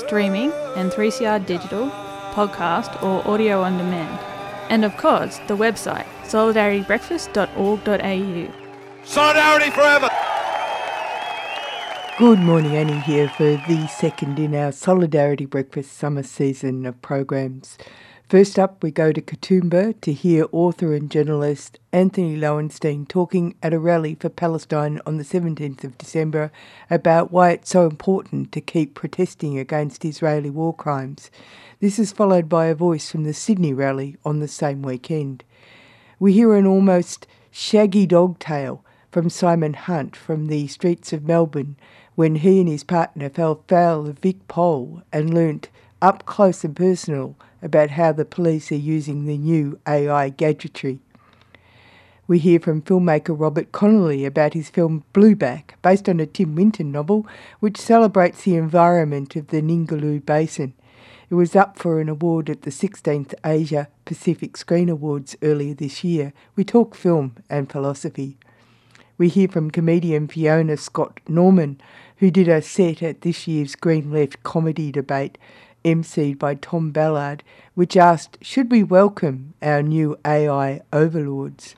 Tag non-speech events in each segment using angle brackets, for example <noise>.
streaming and 3CR digital, podcast or audio on demand. And of course, the website solidaritybreakfast.org.au. Solidarity forever. Good morning, Annie here for the second in our Solidarity Breakfast summer season of programs. First up, we go to Katoomba to hear author and journalist Antony Loewenstein talking at a rally for Palestine on the 17th of December about why it's so important to keep protesting against Israeli war crimes. This is followed by a voice from the Sydney rally on the same weekend. We hear an almost shaggy dog tale from Simon Hunt from the streets of Melbourne when he and his partner fell foul of Vic Pol and learnt up close and personal about how the police are using the new AI gadgetry. We hear from filmmaker Robert Connolly about his film Blueback, based on a Tim Winton novel which celebrates the environment of the Ningaloo Basin. It was up for an award at the 16th Asia Pacific Screen Awards earlier this year. We talk film and philosophy. We hear from comedian Fiona Scott Norman, who did a set at this year's Green Left comedy debate, emceed by Tom Ballard, which asked, Should we welcome our new AI overlords?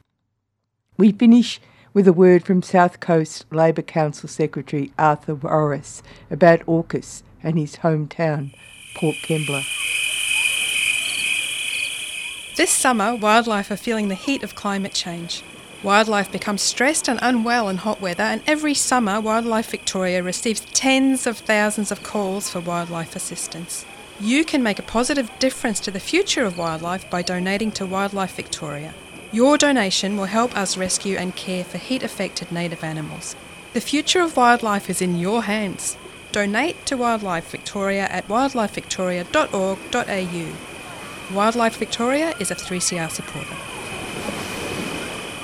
We finish with a word from South Coast Labor Council Secretary Arthur Rorris about AUKUS and his hometown, Port Kembla. This summer, wildlife are feeling the heat of climate change. Wildlife becomes stressed and unwell in hot weather, and every summer, Wildlife Victoria receives tens of thousands of calls for wildlife assistance. You can make a positive difference to the future of wildlife by donating to Wildlife Victoria. Your donation will help us rescue and care for heat affected native animals. The future of wildlife is in your hands. Donate to Wildlife Victoria at wildlifevictoria.org.au. Wildlife Victoria is a 3CR supporter.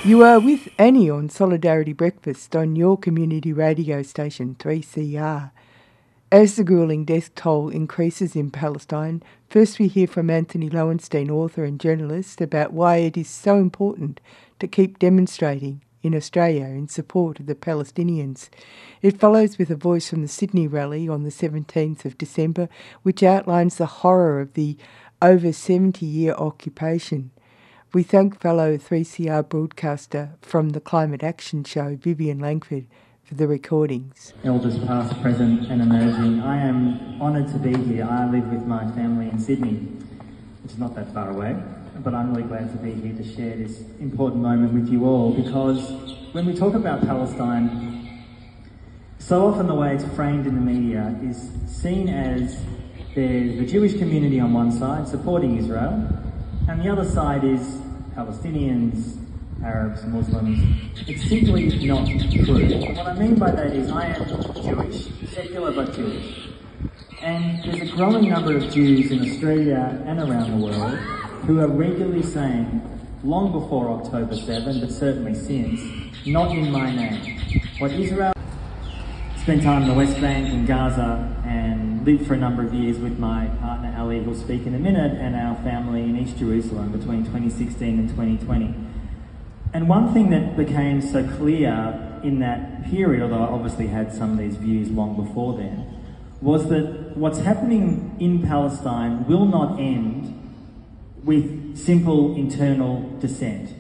You are with Annie on Solidarity Breakfast on your community radio station 3CR. As the grueling death toll increases in Palestine, first we hear from Antony Loewenstein, author and journalist, about why it is so important to keep demonstrating in Australia in support of the Palestinians. It follows with a voice from the Sydney rally on the 17th of December, which outlines the horror of the over 70 year occupation. We thank fellow 3CR broadcaster from the Climate Action Show, Vivien Langford, for the recordings. Elders past, present and emerging, I am honoured to be here. I live with my family in Sydney, which is not that far away, but I'm really glad to be here to share this important moment with you all because when we talk about Palestine, so often the way it's framed in the media is seen as there's the Jewish community on one side supporting Israel, and the other side is Palestinians, Arabs, Muslims. It's simply not true. What I mean by that is I am Jewish, secular but Jewish. And there's a growing number of Jews in Australia and around the world who are regularly saying, long before October 7, but certainly since, not in my name. What Israel spent time in the West Bank and Gaza and lived for a number of years with my partner Ali, who'll speak in a minute, and our family in East Jerusalem between 2016 and 2020. And one thing that became so clear in that period, although I obviously had some of these views long before then, was that what's happening in Palestine will not end with simple internal dissent.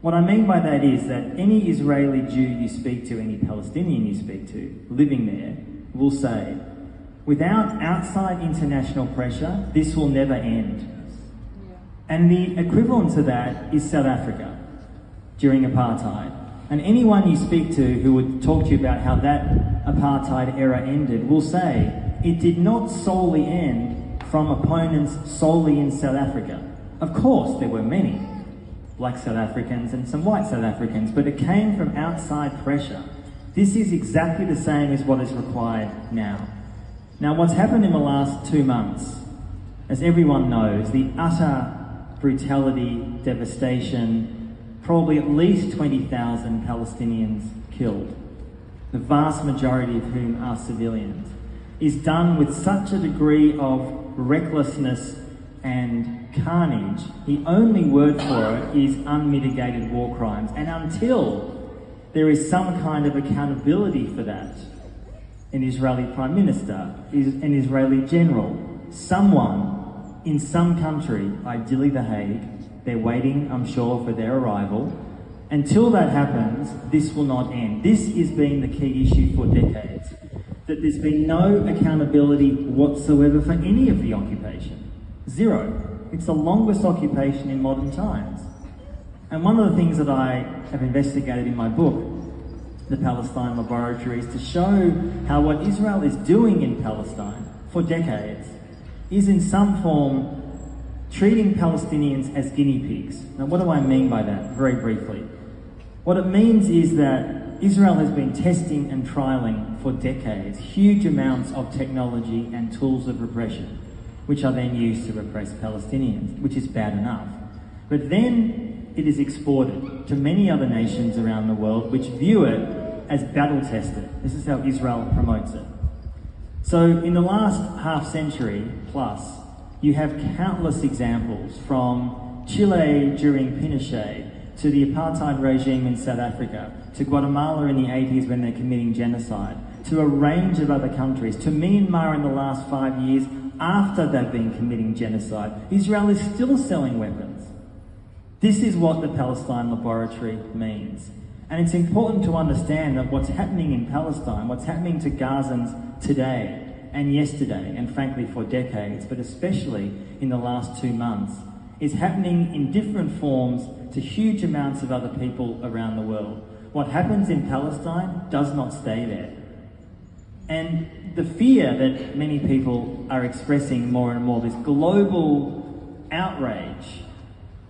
What I mean by that is that any Israeli Jew you speak to, any Palestinian you speak to, living there, will say, without outside international pressure, this will never end. And the equivalent to that is South Africa during apartheid. And anyone you speak to who would talk to you about how that apartheid era ended will say it did not solely end from opponents solely in South Africa. Of course, there were many black South Africans and some white South Africans, but it came from outside pressure. This is exactly the same as what is required now. Now, what's happened in the last two months, as everyone knows, the utter brutality, devastation, probably at least 20,000 Palestinians killed, the vast majority of whom are civilians, is done with such a degree of recklessness and carnage. The only word for it is unmitigated war crimes. And until there is some kind of accountability for that, an Israeli Prime Minister, an Israeli general, someone in some country, ideally The Hague, they're waiting, I'm sure, for their arrival. Until that happens, this will not end. This has been the key issue for decades. That there's been no accountability whatsoever for any of the occupation. Zero. It's the longest occupation in modern times. And one of the things that I have investigated in my book, The Palestine Laboratory, is to show how what Israel is doing in Palestine for decades is in some form treating Palestinians as guinea pigs. Now, what do I mean by that, very briefly? What it means is that Israel has been testing and trialing for decades huge amounts of technology and tools of repression, which are then used to repress Palestinians, which is bad enough. But then it is exported to many other nations around the world which view it as battle tested. This is how Israel promotes it. So, in the last half century plus, you have countless examples from Chile during Pinochet to the apartheid regime in South Africa to Guatemala in the 80s when they're committing genocide to a range of other countries to Myanmar in the last five years after they've been committing genocide. Israel is still selling weapons. This is what the Palestine Laboratory means. And it's important to understand that what's happening in Palestine, what's happening to Gazans today and yesterday, and frankly for decades, but especially in the last two months, is happening in different forms to huge amounts of other people around the world. What happens in Palestine does not stay there. And the fear that many people are expressing more and more, this global outrage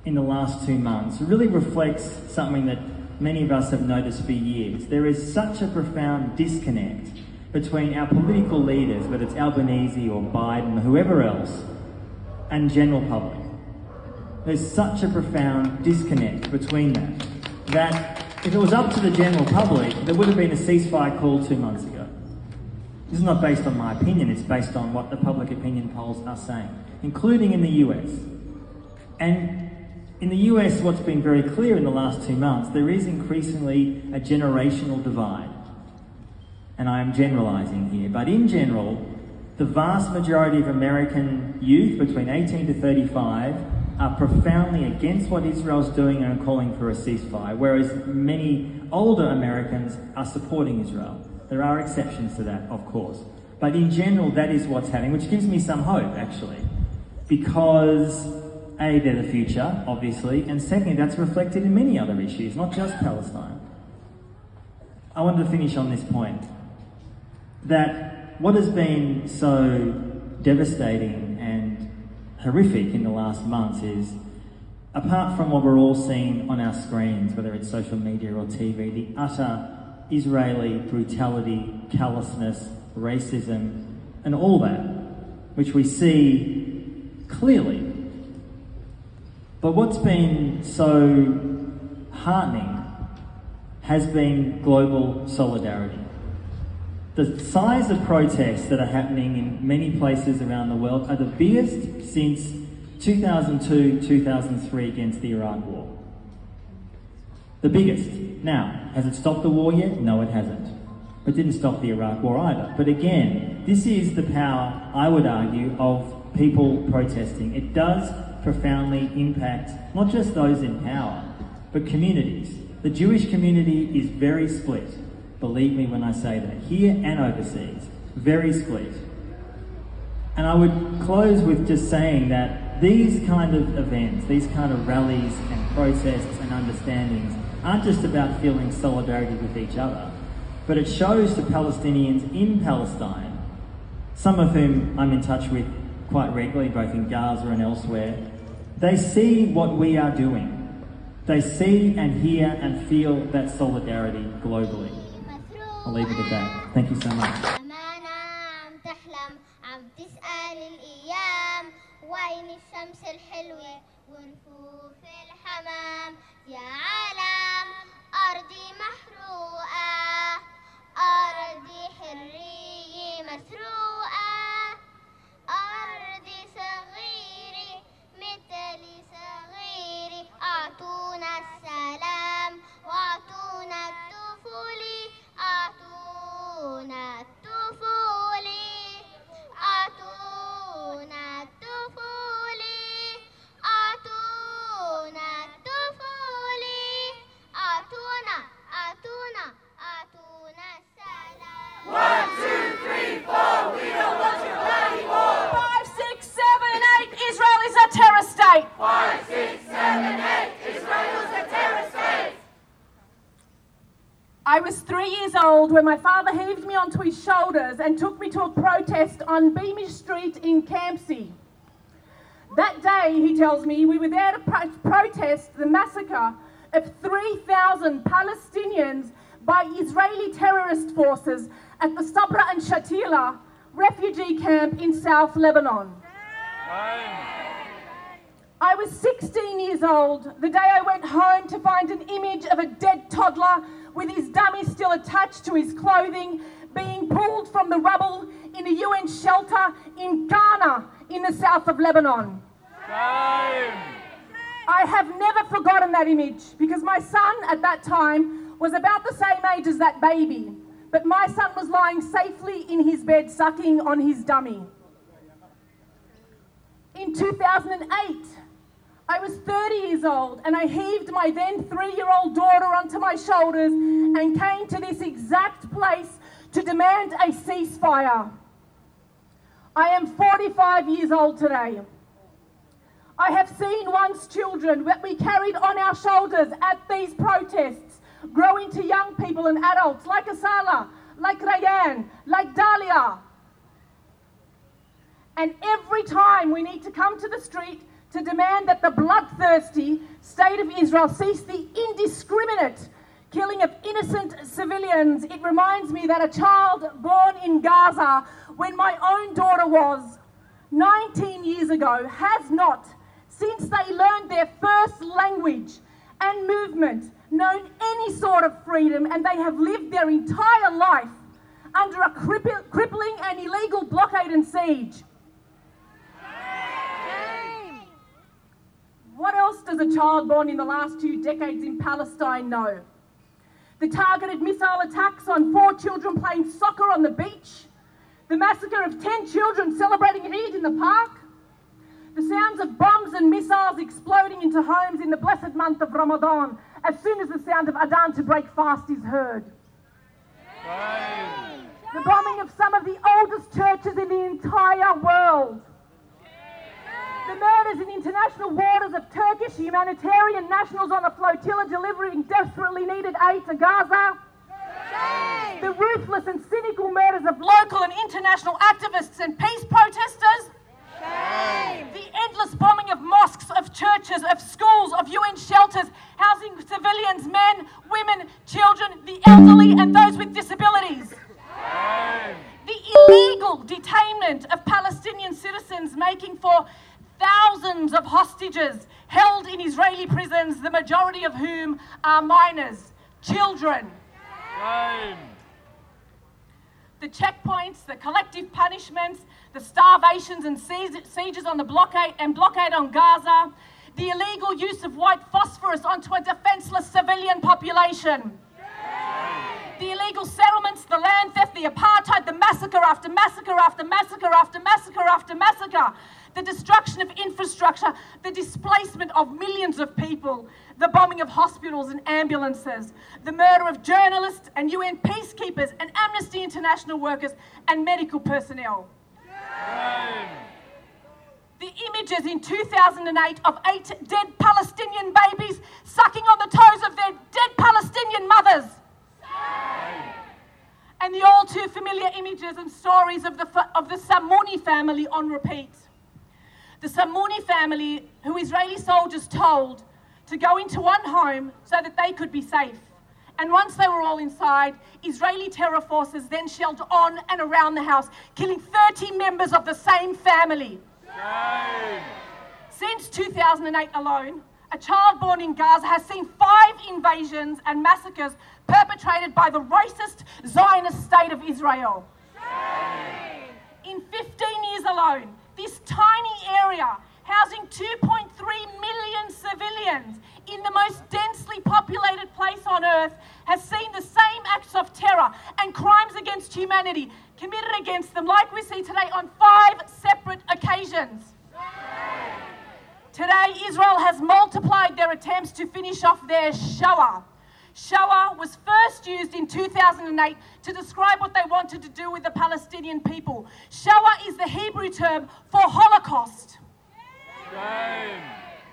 in the last two months, really reflects something that many of us have noticed for years. There is such a profound disconnect between our political leaders, whether it's Albanese or Biden or whoever else, and general public. There's such a profound disconnect between that, that if it was up to the general public, there would have been a ceasefire call two months ago. This is not based on my opinion, it's based on what the public opinion polls are saying, including in the US. And in the US, what's been very clear in the last two months, there is increasingly a generational divide. And I am generalizing here, but in general, the vast majority of American youth between 18 to 35 are profoundly against what Israel's doing and calling for a ceasefire, whereas many older Americans are supporting Israel. There are exceptions to that, of course. But in general, that is what's happening, which gives me some hope, actually. Because a, they're the future, obviously, and secondly, that's reflected in many other issues, not just Palestine. I wanted to finish on this point that what has been so devastating and horrific in the last months is, apart from what we're all seeing on our screens, whether it's social media or TV, the utter Israeli brutality, callousness, racism, and all that, which we see clearly but what's been so heartening has been global solidarity. The size of protests that are happening in many places around the world are the biggest since 2002 2003 against the Iraq War. The biggest. Now, has it stopped the war yet? No, it hasn't. It didn't stop the Iraq War either. But again, this is the power, I would argue, of people protesting. It does profoundly impact not just those in power, but communities. The Jewish community is very split. Believe me when I say that, here and overseas, very split. And I would close with just saying that these kind of events, these kind of rallies and protests and understandings aren't just about feeling solidarity with each other, but it shows to Palestinians in Palestine, some of whom I'm in touch with quite regularly, both in Gaza and elsewhere, they see what we are doing. They see and hear and feel that solidarity globally. I'll leave it at that. Thank you so much. وين الشمس الحلوة ورفوف الحمام يا عالم أرضي محروقة أرضي حرية مسروقة أرضي صغيرة مثلي صغيرة أعطونا السلام وأعطونا الطفولة أعطونا الطفولة أعطونا الطفولة أعطونا الطفولة أعطونا أعطونا أعطونا السلام One, two, three, four, we don't want your bloody war. Years old when my father heaved me onto his shoulders and took me to a protest on Beamish Street in Campsie. That day, he tells me, we were there to pro- protest the massacre of 3,000 Palestinians by Israeli terrorist forces at the Sabra and Shatila refugee camp in South Lebanon. I was 16 years old the day I went home to find an image of a dead toddler with his dummy still attached to his clothing being pulled from the rubble in a UN shelter in Qana in the south of Lebanon. I have never forgotten that image because my son at that time was about the same age as that baby, but my son was lying safely in his bed sucking on his dummy. In 2008, I was 30 years old and I heaved my then three year old daughter onto my shoulders and came to this exact place to demand a ceasefire. I am 45 years old today. I have seen once children that we carried on our shoulders at these protests grow into young people and adults like Asala, like Rayan, like Dahlia. And every time we need to come to the street to demand that the bloodthirsty state of Israel cease the indiscriminate killing of innocent civilians, it reminds me that a child born in Gaza, when my own daughter was 19 years ago, has not, since they learned their first language and movement, known any sort of freedom, and they have lived their entire life under a crippling, and illegal blockade and siege. What else does a child born in the last two decades in Palestine know? The targeted missile attacks on four children playing soccer on the beach, the massacre of 10 children celebrating Eid in the park, the sounds of bombs and missiles exploding into homes in the blessed month of Ramadan as soon as the sound of Adhan to break fast is heard. The bombing of some of the oldest churches in the entire world. The murders in international waters of Turkish humanitarian nationals on a flotilla delivering desperately needed aid to Gaza. The ruthless and cynical murders of local and international activists and peace protesters. The endless bombing of mosques, of churches, of schools, of UN shelters, housing civilians, men, women, children, the elderly, and those with disabilities. The illegal detainment of Palestinian citizens, making for thousands of hostages held in Israeli prisons, the majority of whom are minors, children. The checkpoints, the collective punishments, the starvations and sieges on the blockade and blockade on Gaza, the illegal use of white phosphorus onto a defenseless civilian population. The illegal settlements, the land theft, the apartheid, the massacre after massacre after massacre after massacre after massacre, the destruction of infrastructure, the displacement of millions of people, the bombing of hospitals and ambulances, the murder of journalists and UN peacekeepers and Amnesty International workers and medical personnel. the images in 2008 of eight dead Palestinian babies sucking on the toes of their dead Palestinian mothers. And the all too familiar images and stories of the, of the Samuni family on repeat. The Samuni family, who Israeli soldiers told to go into one home so that they could be safe. And once they were all inside, Israeli terror forces then shelled on and around the house, killing 30 members of the same family. Since 2008 alone, a child born in Gaza has seen five invasions and massacres perpetrated by the racist Zionist state of Israel. In 15 years alone, this tiny area, housing 2.3 million civilians in the most densely populated place on earth, has seen the same acts of terror and crimes against humanity committed against them, like we see today on five separate occasions. Today, Israel has multiplied their attempts to finish off their Shoah. Shoah was first used in 2008 to describe what they wanted to do with the Palestinian people. Shoah is the Hebrew term for Holocaust. Shame.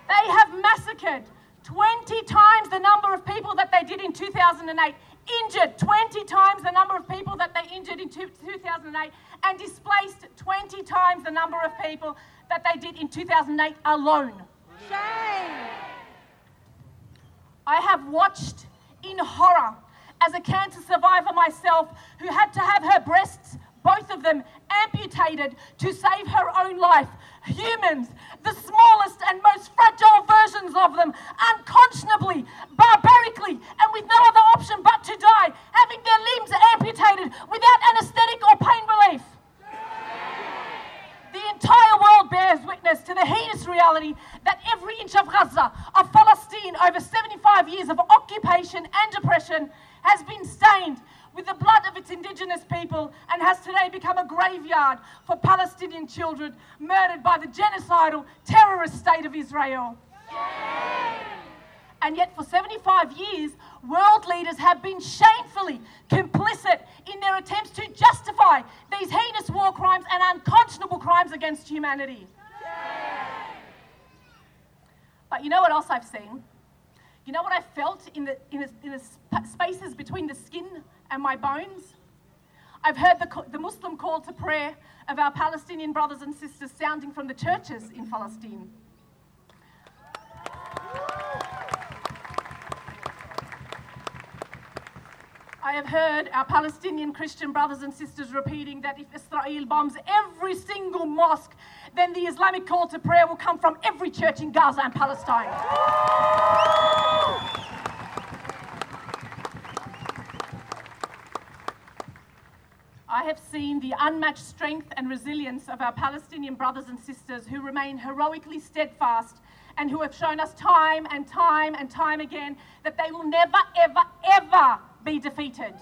They have massacred 20 times the number of people that they did in 2008, injured 20 times the number of people that they injured in 2008, and displaced 20 times the number of people that they did in 2008 alone. Shame. I have watched in horror as a cancer survivor myself who had to have her breasts, both of them, amputated to save her own life. Humans, the smallest and most fragile versions of them, unconscionably, barbarically, and with no other option but to die, having their limbs amputated without anesthetic or pain relief. The entire world bears witness to the heinous reality that every inch of Gaza, of Palestine, over 75 years of occupation and oppression, has been stained with the blood of its indigenous people and has today become a graveyard for Palestinian children murdered by the genocidal terrorist state of Israel. And yet, for 75 years, world leaders have been shamefully complicit in their attempts to justify these heinous war crimes and unconscionable crimes against humanity. But you know what else I've seen? You know what I felt in the, in the, in the sp- spaces between the skin and my bones? I've heard the, the Muslim call to prayer of our Palestinian brothers and sisters sounding from the churches in Palestine. I have heard our Palestinian Christian brothers and sisters repeating that if Israel bombs every single mosque, then the Islamic call to prayer will come from every church in Gaza and Palestine. I have seen the unmatched strength and resilience of our Palestinian brothers and sisters who remain heroically steadfast and who have shown us time and time and time again that they will never, ever, ever be defeated.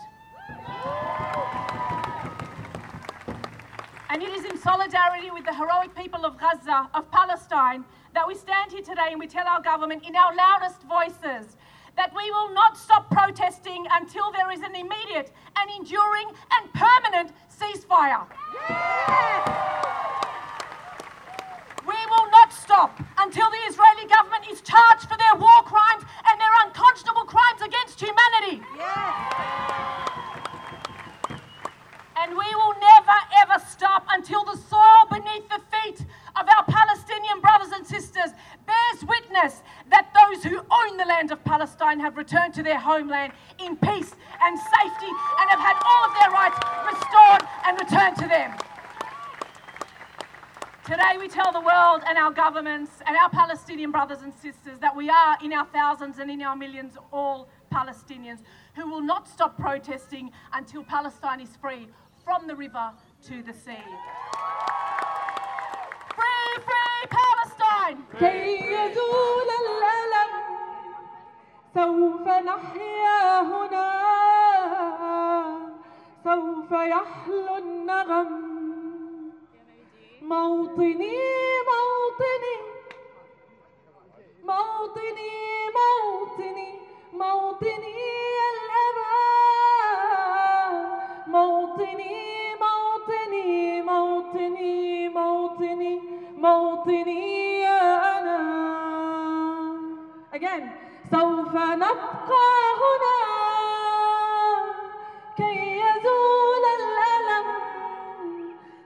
And it is in solidarity with the heroic people of Gaza, of Palestine, that we stand here today and we tell our government in our loudest voices that we will not stop protesting until there is an immediate and enduring and permanent ceasefire. We will not stop until the Israeli government is charged for their war crimes and their unconscionable crimes against humanity. And we will never ever stop until the soil beneath the feet of our Palestinian brothers and sisters bears witness that those who own the land of Palestine have returned to their homeland in peace and safety and have had all of their rights restored and returned to them. Today, we tell the world and our governments and our Palestinian brothers and sisters that we are, in our thousands and in our millions, all Palestinians who will not stop protesting until Palestine is free from the river to the sea. Free, free Palestine! كي يزول الألم سوف نحيا هنا سوف يحلو النغم موطني موطني موطني يا أنا. Again سوف نبقى هنا كي يزول الألم.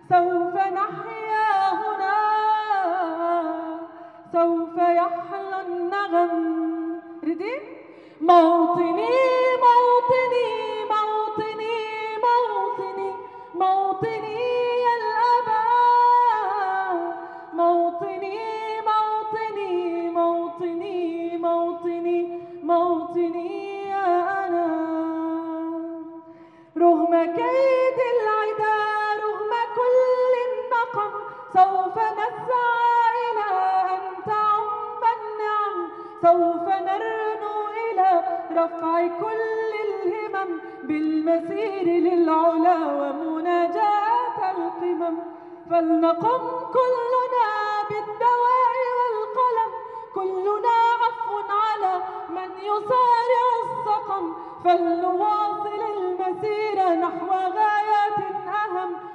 سوف نحيا هنا. سوف يحلى النغم. ردي موطني موطني موطني موطني موطني. رغم كيد العدا رغم كل النقم سوف نسعى إلى أن تعم النعم. سوف نرنو إلى رفع كل الهمم بالمسير للعلا ومناجاة القمم. فلنقم كلنا بالدواء والقلم كلنا على من يصارع السقم فلنواصل المسير نحو غايات أهم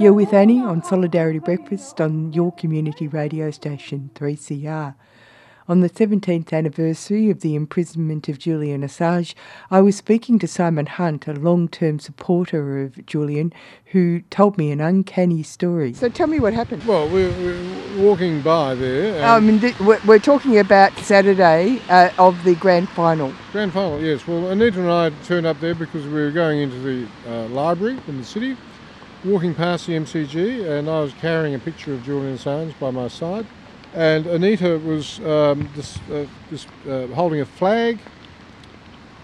You're with Annie on Solidarity Breakfast on your community radio station 3CR. On the 17th anniversary of the imprisonment of Julian Assange, I was speaking to Simon Hunt, a long term supporter of Julian, who told me an uncanny story. So tell me what happened. Well, we we're walking by there. I mean, th- we're we're talking about Saturday uh, of the grand final. Grand final, yes. Well, Anita and I turned up there because we were going into the uh, library in the city, walking past the MCG, and I was carrying a picture of Julian Assange by my side. And Anita was um, this, uh, this, uh, holding a flag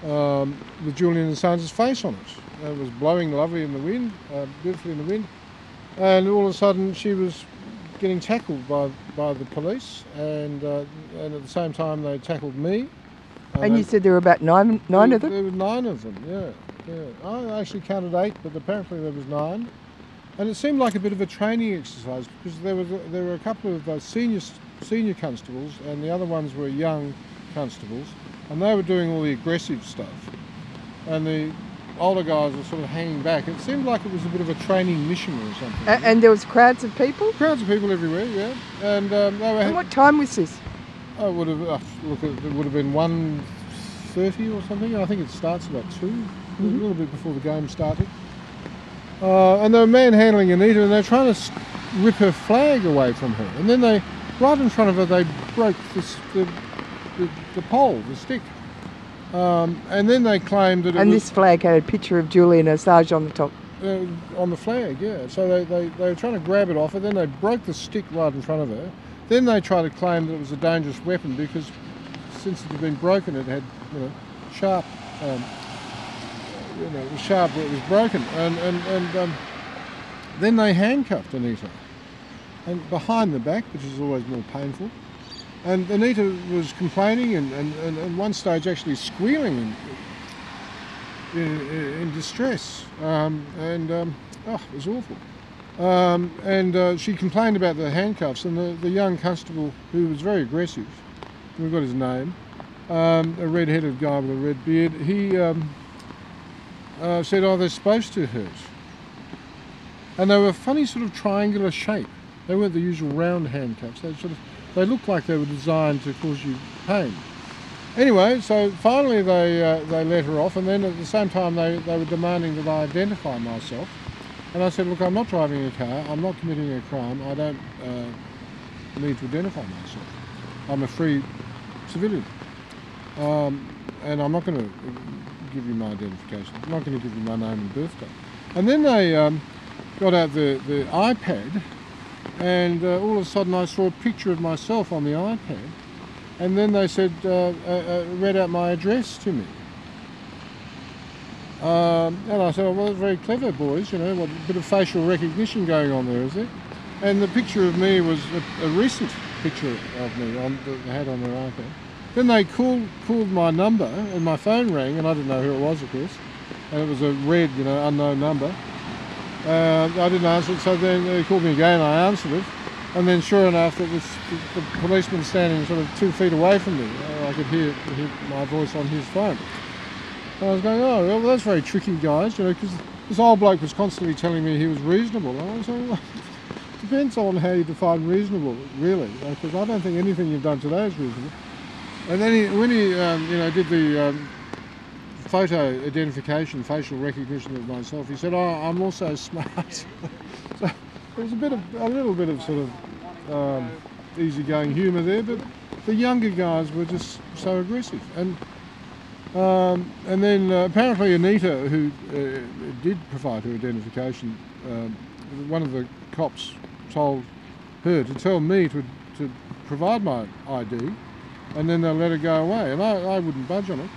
um, with Julian Assange's face on it. It was blowing lovely in the wind, uh, beautifully in the wind. And all of a sudden, she was getting tackled by, by the police, and, uh, and at the same time, they tackled me. And they- you said there were about nine, nine there, of them? There were nine of them, yeah. yeah. I actually counted eight, but apparently there was nine. And it seemed like a bit of a training exercise because there was there were a couple of uh, senior senior constables, and the other ones were young constables, and they were doing all the aggressive stuff, and the older guys were sort of hanging back. It seemed like it was a bit of a training mission or something. A- and there was crowds of people? Crowds of people everywhere, yeah. And um, they were. And what time was this? I would have uh, look. It would have been one thirty or something. I think it starts about 2 a little bit before the game started. Uh, and they were manhandling Anita, and they're trying to rip her flag away from her. And then they, right in front of her, they broke this, the, the the pole, the stick. Um, and then they claimed that it And this flag had a picture of Julian Assange on the top. uh, on the flag, yeah. So they, they, they were trying to grab it off her, then they broke the stick right in front of her. Then they tried to claim that it was a dangerous weapon because since it had been broken, it had, you know, sharp, um, you know, it was sharp where it was broken. And, and, and um, then they handcuffed Anita. And behind the back, which is always more painful. And Anita was complaining and, and, and at one stage actually squealing in, in, in distress. Um, and um, oh, it was awful. Um, and uh, she complained about the handcuffs, and the, the young constable, who was very aggressive, we've got his name, um, a red-headed guy with a red beard, he um, uh, said, oh, they're supposed to hurt. And they were a funny sort of triangular shape. They weren't the usual round handcuffs. They sort of, they looked like they were designed to cause you pain. Anyway, so finally they uh, they let her off, and then at the same time they, they were demanding that I identify myself. And I said, look, I'm not driving a car. I'm not committing a crime. I don't uh, need to identify myself. I'm a free civilian, um, and I'm not going to give you my identification. I'm not going to give you my name and birthday. And then they um, got out the, the iPad, and uh, all of a sudden I saw a picture of myself on the iPad, and then they said, uh, uh, uh, read out my address to me. Um, and I said, well, that's very clever, boys. You know, what a bit of facial recognition going on there, is it? And the picture of me was a, a recent picture of me on, that they had on their iPad. Then they called called my number, and my phone rang, and I didn't know who it was, of course. And it was a red, you know, unknown number. Uh, I didn't answer it, so then they called me again. I answered it, and then sure enough, it was the, the policeman standing sort of two feet away from me. I could hear, hear my voice on his phone. And I was going, oh, well, that's very tricky, guys, you know, because this old bloke was constantly telling me he was reasonable. And I was like, <laughs> depends on how you define reasonable, really, because I don't think anything you've done today is reasonable. And then he, when he, um, you know, did the um, photo identification, facial recognition of myself, he said, "Oh, I'm also smart." <laughs> so there was a bit of, a little bit of sort of um, easygoing humour there, but the younger guys were just so aggressive. And um, and then uh, apparently Anita, who uh, did provide her identification, um, one of the cops told her to tell me to, to provide my ID and then they'll let it go away. And I, I wouldn't budge on it.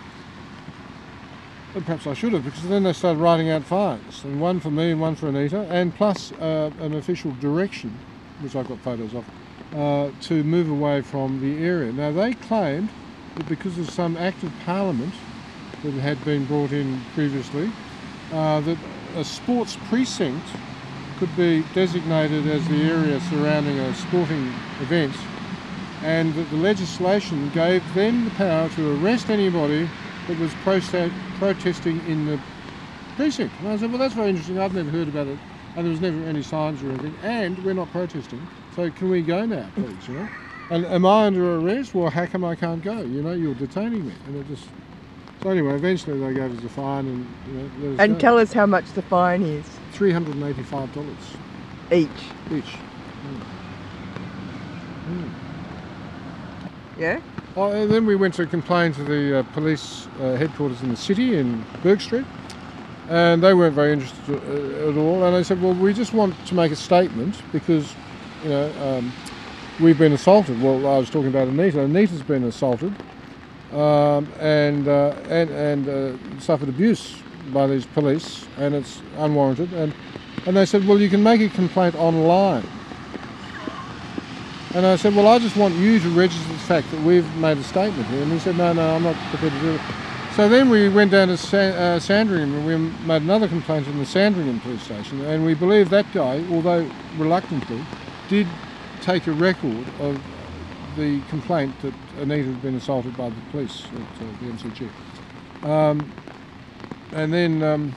But perhaps I should have, because then they started writing out fines, and one for me and one for Anita, and plus uh, an official direction, which I've got photos of, uh, to move away from the area. Now they claimed that because of some act of parliament that had been brought in previously, uh, that a sports precinct could be designated as the area surrounding a sporting event and that the legislation gave them the power to arrest anybody that was protesting in the precinct. And I said, well, that's very interesting. I've never heard about it, and there was never any signs or anything, and we're not protesting. So can we go now, please? You know? And am I under arrest? Well, how come I can't go? You know, you're detaining me, and it just. So anyway, eventually they gave us a fine, and you know, and go. tell us how much the fine is. Three hundred and eighty-five dollars each. Each. Mm. Mm. Yeah. Oh, and then we went to complain to the uh, police uh, headquarters in the city in Bourke Street, and they weren't very interested uh, at all. And I said, "Well, we just want to make a statement because, you know, um, we've been assaulted." Well, I was talking about Anita. Anita's been assaulted um, and uh, and and uh, suffered abuse by these police, and it's unwarranted. And and they said, "Well, you can make a complaint online." And I said, well, I just want you to register the fact that we've made a statement here. And he said, no, no, I'm not prepared to do it. So then we went down to Sa- uh, Sandringham and we made another complaint in the Sandringham police station. And we believe that guy, although reluctantly, did take a record of the complaint that Anita had been assaulted by the police at uh, the MCG. Um, and then, um,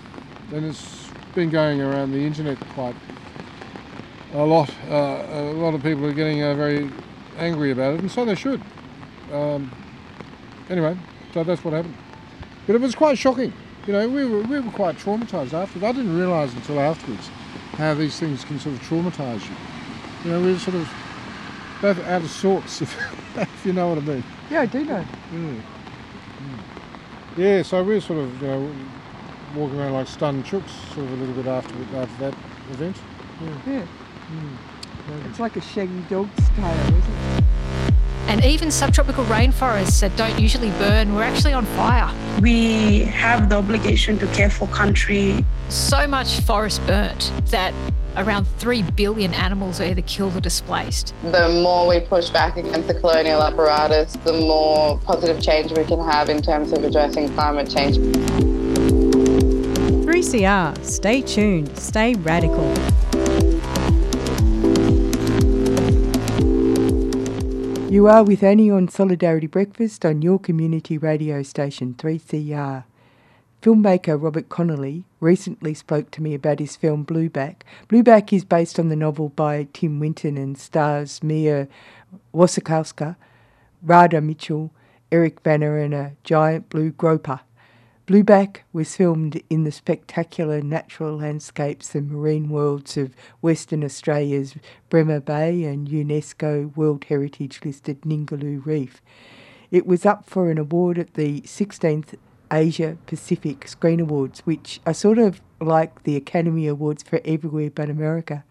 then it's been going around the internet quite a lot. Uh, a lot of people are getting uh, very angry about it, and so they should. Um, anyway, so that's what happened. But it was quite shocking. You know, we were, we were quite traumatised afterwards. I didn't realise until afterwards how these things can sort of traumatise you. You know, we were sort of both out of sorts, <laughs> if, if you know what I mean. Yeah, I do know. Mm. Mm. Yeah, so we were sort of, you know, walking around like stunned chooks sort of a little bit after, after that event. Yeah. yeah. Mm. It's like a shaggy dog's tail, isn't it? And even subtropical rainforests that don't usually burn were actually on fire. We have the obligation to care for country. So much forest burnt that around 3 billion animals are either killed or displaced. The more we push back against the colonial apparatus, the more positive change we can have in terms of addressing climate change. 3CR, stay tuned, stay radical. You are with Annie on Solidarity Breakfast on your community radio station 3CR. Filmmaker Robert Connolly recently spoke to me about his film Blueback. Blueback is based on the novel by Tim Winton and stars Mia Wasikowska, Radha Mitchell, Eric Bana, and a giant blue groper. Blueback was filmed in the spectacular natural landscapes and marine worlds of Western Australia's Bremer Bay and UNESCO World Heritage listed Ningaloo Reef. It was up for an award at the 16th Asia Pacific Screen Awards, which are sort of like the Academy Awards for everywhere but America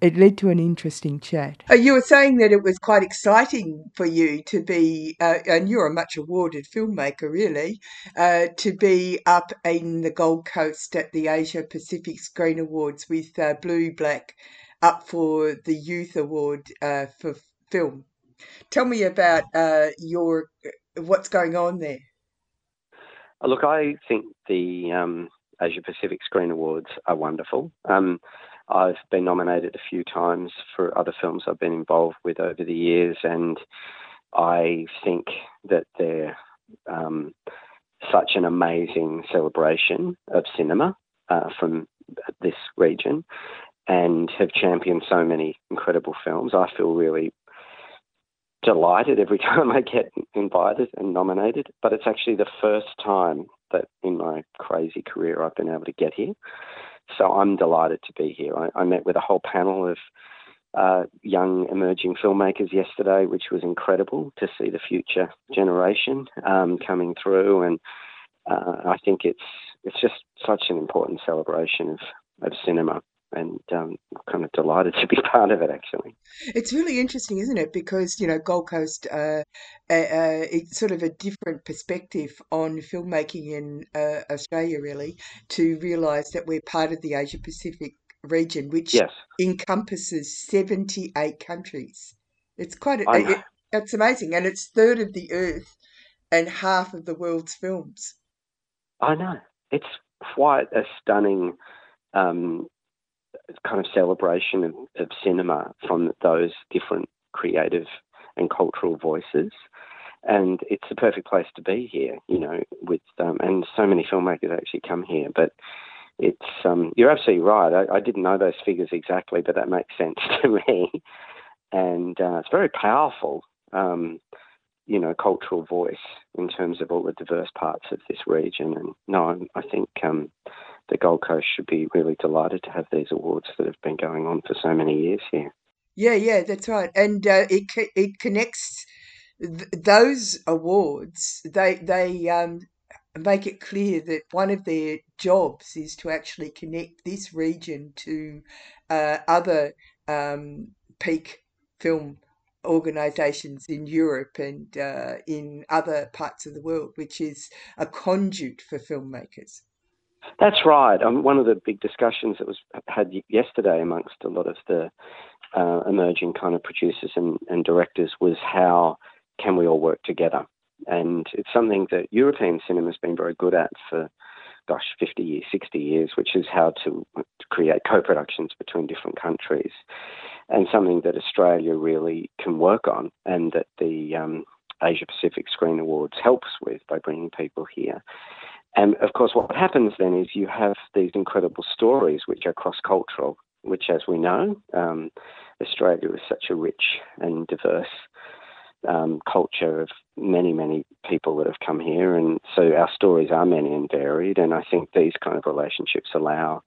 it led to an interesting chat. Uh, you were saying that it was quite exciting for you to be, uh, and you're a much awarded filmmaker, really, uh, to be up in the Gold Coast at the Asia Pacific Screen Awards with uh, Blue Black up for the Youth Award uh, for film. Tell me about uh, your what's going on there. Look, I think the um, Asia Pacific Screen Awards are wonderful. Um, I've been nominated a few times for other films I've been involved with over the years, and I think that they're um, such an amazing celebration of cinema uh, from this region and have championed so many incredible films. I feel really delighted every <laughs> time I get invited and nominated, but it's actually the first time that in my crazy career I've been able to get here. So I'm delighted to be here. I, I met with a whole panel of uh, young emerging filmmakers yesterday, which was incredible to see the future generation um, coming through, and uh, I think it's it's just such an important celebration of, of cinema and um, kind of delighted to be <laughs> part of it actually. It's really interesting, isn't it? Because you know Gold Coast, uh, uh, uh, it's sort of a different perspective on filmmaking in uh, Australia, really, to realise that we're part of the Asia Pacific region, which yes. encompasses seventy-eight countries. It's quite a, it, it's amazing, and it's third of the earth and half of the world's films. I know it's quite a stunning um, kind of celebration of, of cinema from those different creative and cultural voices. And it's the perfect place to be here, you know, with um, and so many filmmakers actually come here. But it's um, you're absolutely right. I, I, didn't know those figures exactly, but that makes sense <laughs> to me. And uh, it's very powerful, um, you know, cultural voice in terms of all the diverse parts of this region. And no, I think um, the Gold Coast should be really delighted to have these awards that have been going on for so many years here. Yeah, yeah, that's right, and uh, it it connects th- those awards. They they um, make it clear that one of their jobs is to actually connect this region to uh, other um, peak film organisations in Europe and uh, in other parts of the world, which is a conduit for filmmakers. That's right. Um, one of the big discussions that was had yesterday amongst a lot of the uh, emerging kind of producers and, and directors was how can we all work together? And it's something that European cinema has been very good at for, gosh, 50 years, 60 years, which is how to, to create co productions between different countries. And something that Australia really can work on, and that the um, Asia Pacific Screen Awards helps with by bringing people here. And of course, what happens then is you have these incredible stories which are cross cultural, which, as we know, um, Australia is such a rich and diverse um, culture of many, many people that have come here. And so our stories are many and varied. And I think these kind of relationships allow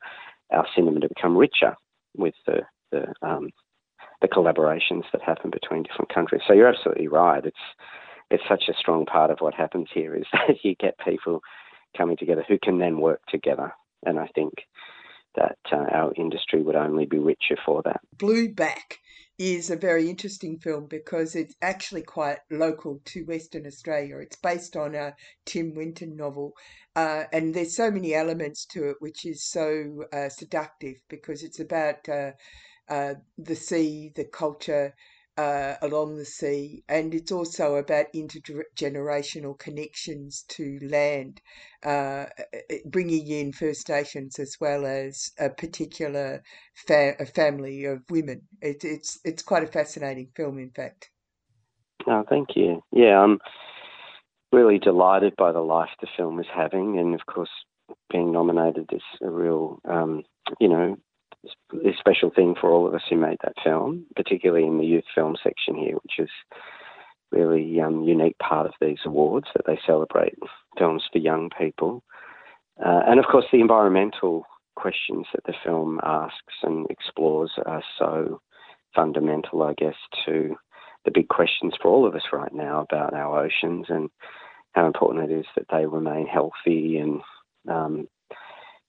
our cinema to become richer with the, the, um, the collaborations that happen between different countries. So you're absolutely right. It's, it's such a strong part of what happens here is <laughs> that you get people coming together who can then work together. And I think that uh, our industry would only be richer for that. Blueback is a very interesting film because it's actually quite local to Western Australia. It's based on a Tim Winton novel, uh, and there's so many elements to it which is so uh, seductive because it's about uh, uh the sea, the culture, uh, along the sea, and it's also about intergenerational connections to land, uh, bringing in First Nations as well as a particular fa- a family of women. It, it's it's quite a fascinating film, in fact. Oh, thank you. Yeah, I'm really delighted by the life the film is having, and of course, being nominated is a real, um, you know, a special thing for all of us who made that film, particularly in the youth film section here, which is really um, unique part of these awards that they celebrate films for young people. Uh, and of course, the environmental questions that the film asks and explores are so fundamental, I guess, to the big questions for all of us right now about our oceans and how important it is that they remain healthy and um,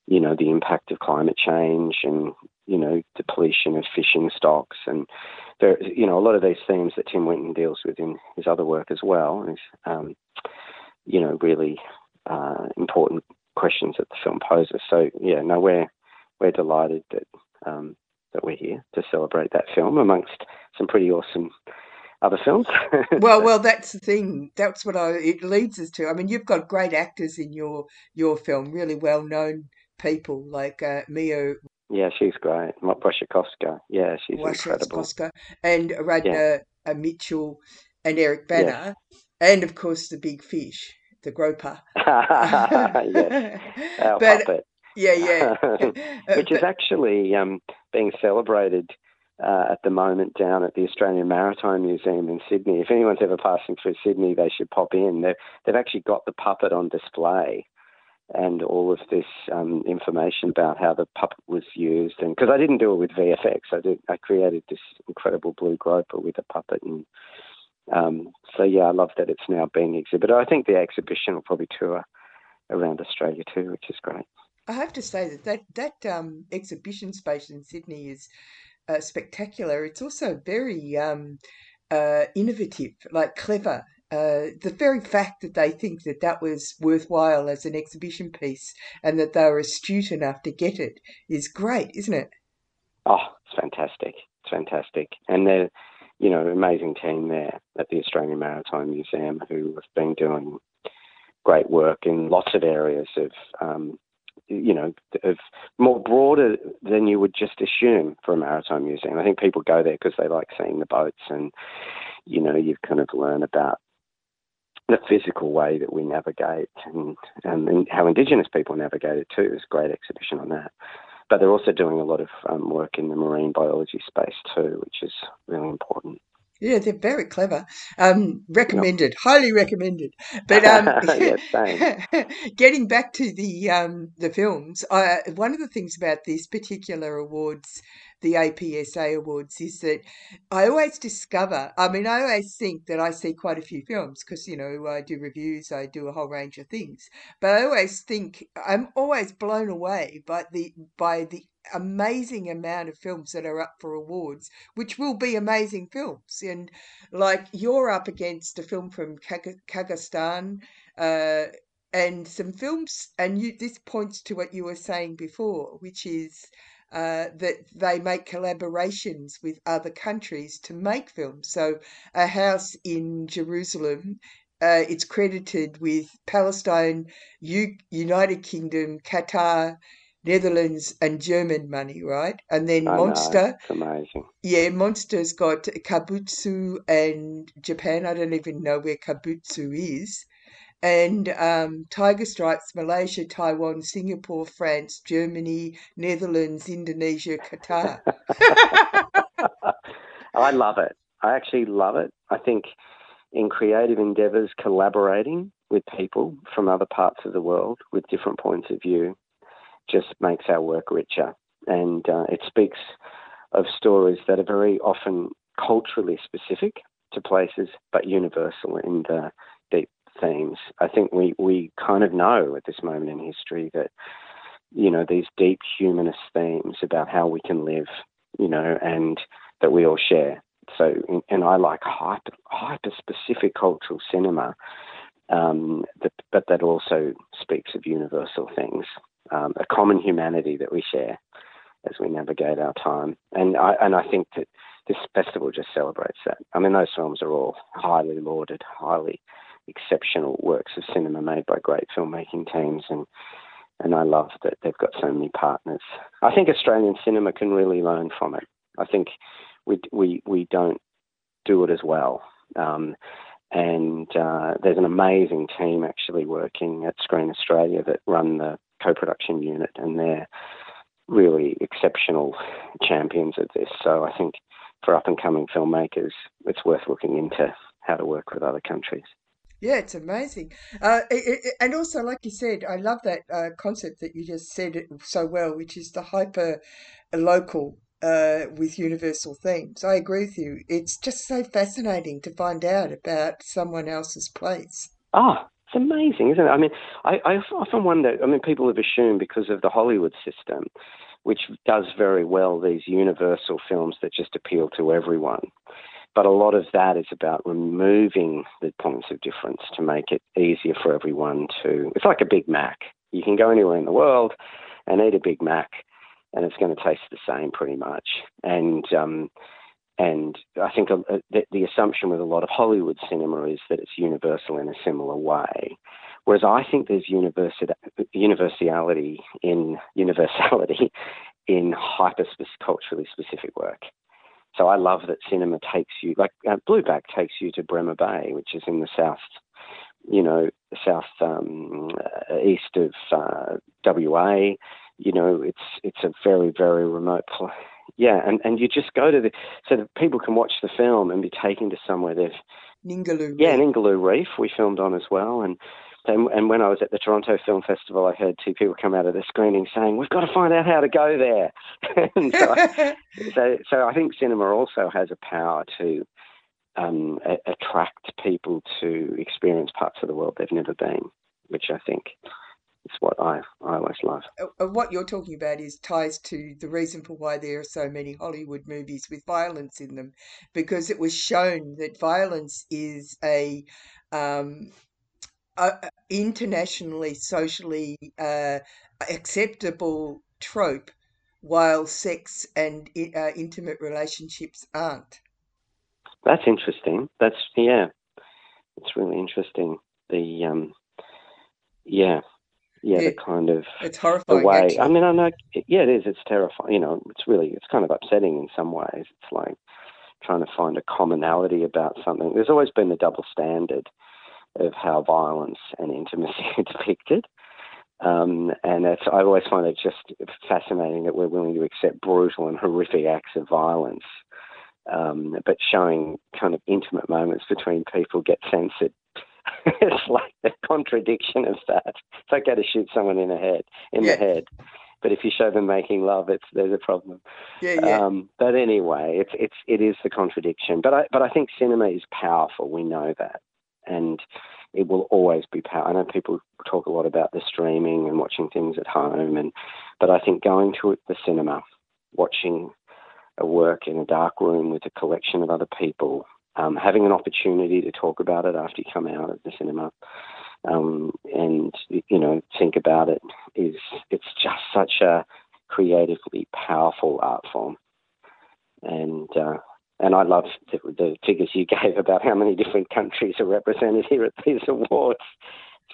you know, the impact of climate change and, you know, depletion of fishing stocks. And there, you know, a lot of these themes that Tim Winton deals with in his other work as well is, um, you know, really uh, important questions that the film poses. So, yeah, no, we're, we're delighted that, um, that we're here to celebrate that film amongst some pretty awesome other films. <laughs> well, well, that's the thing. That's what I, it leads us to. I mean, you've got great actors in your your film, really well known people like uh, Mia. Yeah, she's great. Wasikowska. Yeah, she's incredible. And Radha yeah. Uh, Mitchell and Eric Bana. And of course, the big fish, the groper. <laughs> yes, our but, puppet. Yeah, yeah. <laughs> Which is actually um, being celebrated uh, at the moment down at the Australian Maritime Museum in Sydney. If anyone's ever passing through Sydney, they should pop in. They've, they've actually got the puppet on display and all of this um, information about how the puppet was used. And because I didn't do it with VFX, I did. I created this incredible blue groper with a puppet, and um, so yeah, I love that it's now being exhibited. I think the exhibition will probably tour around Australia too, which is great. I have to say that that, that um, exhibition space in Sydney is uh, spectacular. It's also very um, uh, innovative, like clever. Uh, the very fact that they think that that was worthwhile as an exhibition piece and that they were astute enough to get it is great, isn't it? Oh, it's fantastic. It's fantastic. And they're, you know, an amazing team there at the Australian Maritime Museum who have been doing great work in lots of areas of um, you know, of more broader than you would just assume for a maritime museum. I think people go there because they like seeing the boats, and you know, you kind of learn about the physical way that we navigate and, and how Indigenous people navigate it too. There's a great exhibition on that. But they're also doing a lot of um, work in the marine biology space too, which is really important. Yeah, they're very clever. Um, recommended, highly recommended. But um, <laughs> <laughs> getting back to the um, the films, uh, one of the things about this particular awards, the APSA awards, is that I always discover. I mean, I always think that I see quite a few films because you know I do reviews, I do a whole range of things. But I always think I'm always blown away by the by the amazing amount of films that are up for awards, which will be amazing films. And like you're up against a film from Kazakhstan, uh, and some films, and you this points to what you were saying before, which is. Uh, that they make collaborations with other countries to make films. So, a house in Jerusalem uh, it's credited with Palestine, U- United Kingdom, Qatar, Netherlands and German money, right? And then I Monster. Amazing. Yeah, Monster's got Kabutsu and Japan. I don't even know where Kabutsu is. And um, Tiger Stripes, Malaysia, Taiwan, Singapore, France, Germany, Netherlands, Indonesia, Qatar. <laughs> I love it. I actually love it. I think in creative endeavours, collaborating with people from other parts of the world with different points of view just makes our work richer. And uh, it speaks of stories that are very often culturally specific to places, but universal in the deep themes. I think we, we kind of know at this moment in history that, you know, these deep humanist themes about how we can live, you know, and that we all share. So, and I like hyper, hyper specific cultural cinema, um, that, but that also speaks of universal things um, a common humanity that we share as we navigate our time. And I, and I think that this festival just celebrates that. I mean, those films are all highly lauded, highly exceptional works of cinema made by great filmmaking teams, and and I love that they've got so many partners. I think Australian cinema can really learn from it. I think we we we don't do it as well. Um, and uh, there's an amazing team actually working at Screen Australia that run the co-production unit, and they're really exceptional champions of this. So I think for up and coming filmmakers, it's worth looking into how to work with other countries. Yeah, it's amazing. Uh, it, it, and also, like you said, I love that uh, concept that you just said it so well, which is the hyper local uh, with universal themes. I agree with you. It's just so fascinating to find out about someone else's place. Ah, it's amazing, isn't it? I mean, I, I often wonder. I mean, people have assumed because of the Hollywood system, which does very well these universal films that just appeal to everyone. But a lot of that is about removing the points of difference to make it easier for everyone to. It's like a Big Mac. You can go anywhere in the world and eat a Big Mac, and it's going to taste the same pretty much. And um, and I think uh, the, the assumption with a lot of Hollywood cinema is that it's universal in a similar way. Whereas I think there's universality in universality <laughs> in hyper culturally specific work. So I love that cinema takes you, like uh, Blueback takes you to Bremer Bay, which is in the south, you know, south um, uh, east of uh, WA. You know, it's it's a very very remote place. yeah, and, and you just go to the so that people can watch the film and be taken to somewhere they've Ningaloo. yeah, Ningaloo Reef we filmed on as well, and and, and when I was at the Toronto Film Festival, I heard two people come out of the screening saying, "We've got to find out how to go there." <laughs> so, I, <laughs> so, so I think cinema also has a power to um, a- attract people to experience parts of the world they've never been, which I think is what I I always love. Uh, what you're talking about is ties to the reason for why there are so many Hollywood movies with violence in them, because it was shown that violence is a um, a, internationally, socially uh, acceptable trope, while sex and uh, intimate relationships aren't. That's interesting. That's yeah, it's really interesting. The um, yeah, yeah, Yeah, the kind of It's horrifying. the way. actually. I mean, I know. Yeah, it is. It's terrifying. You know, it's really. It's kind of upsetting in some ways. It's like trying to find a commonality about something. There's always been the double standard of how violence and intimacy <laughs> are depicted. Um, and that's, I always find it just fascinating that we're willing to accept brutal and horrific acts of violence, um, but showing kind of intimate moments between people get censored. <laughs> it's like the contradiction of that. It's okay to shoot someone in the head, in Yeah. the head, but if you show them making love, it's there's a problem. Yeah, yeah. Um, but anyway, it's it's it is the contradiction. But I but I think cinema is powerful. We know that, and it will always be powerful. I know people talk a lot about the streaming and watching things at home, and but I think going to the cinema, watching a work in a dark room with a collection of other people, um, having an opportunity to talk about it after you come out of the cinema, um, and you know think about it is it's just such a creatively powerful art form, and uh, and I love the, the figures you <laughs> gave about how many different countries are represented here at these awards.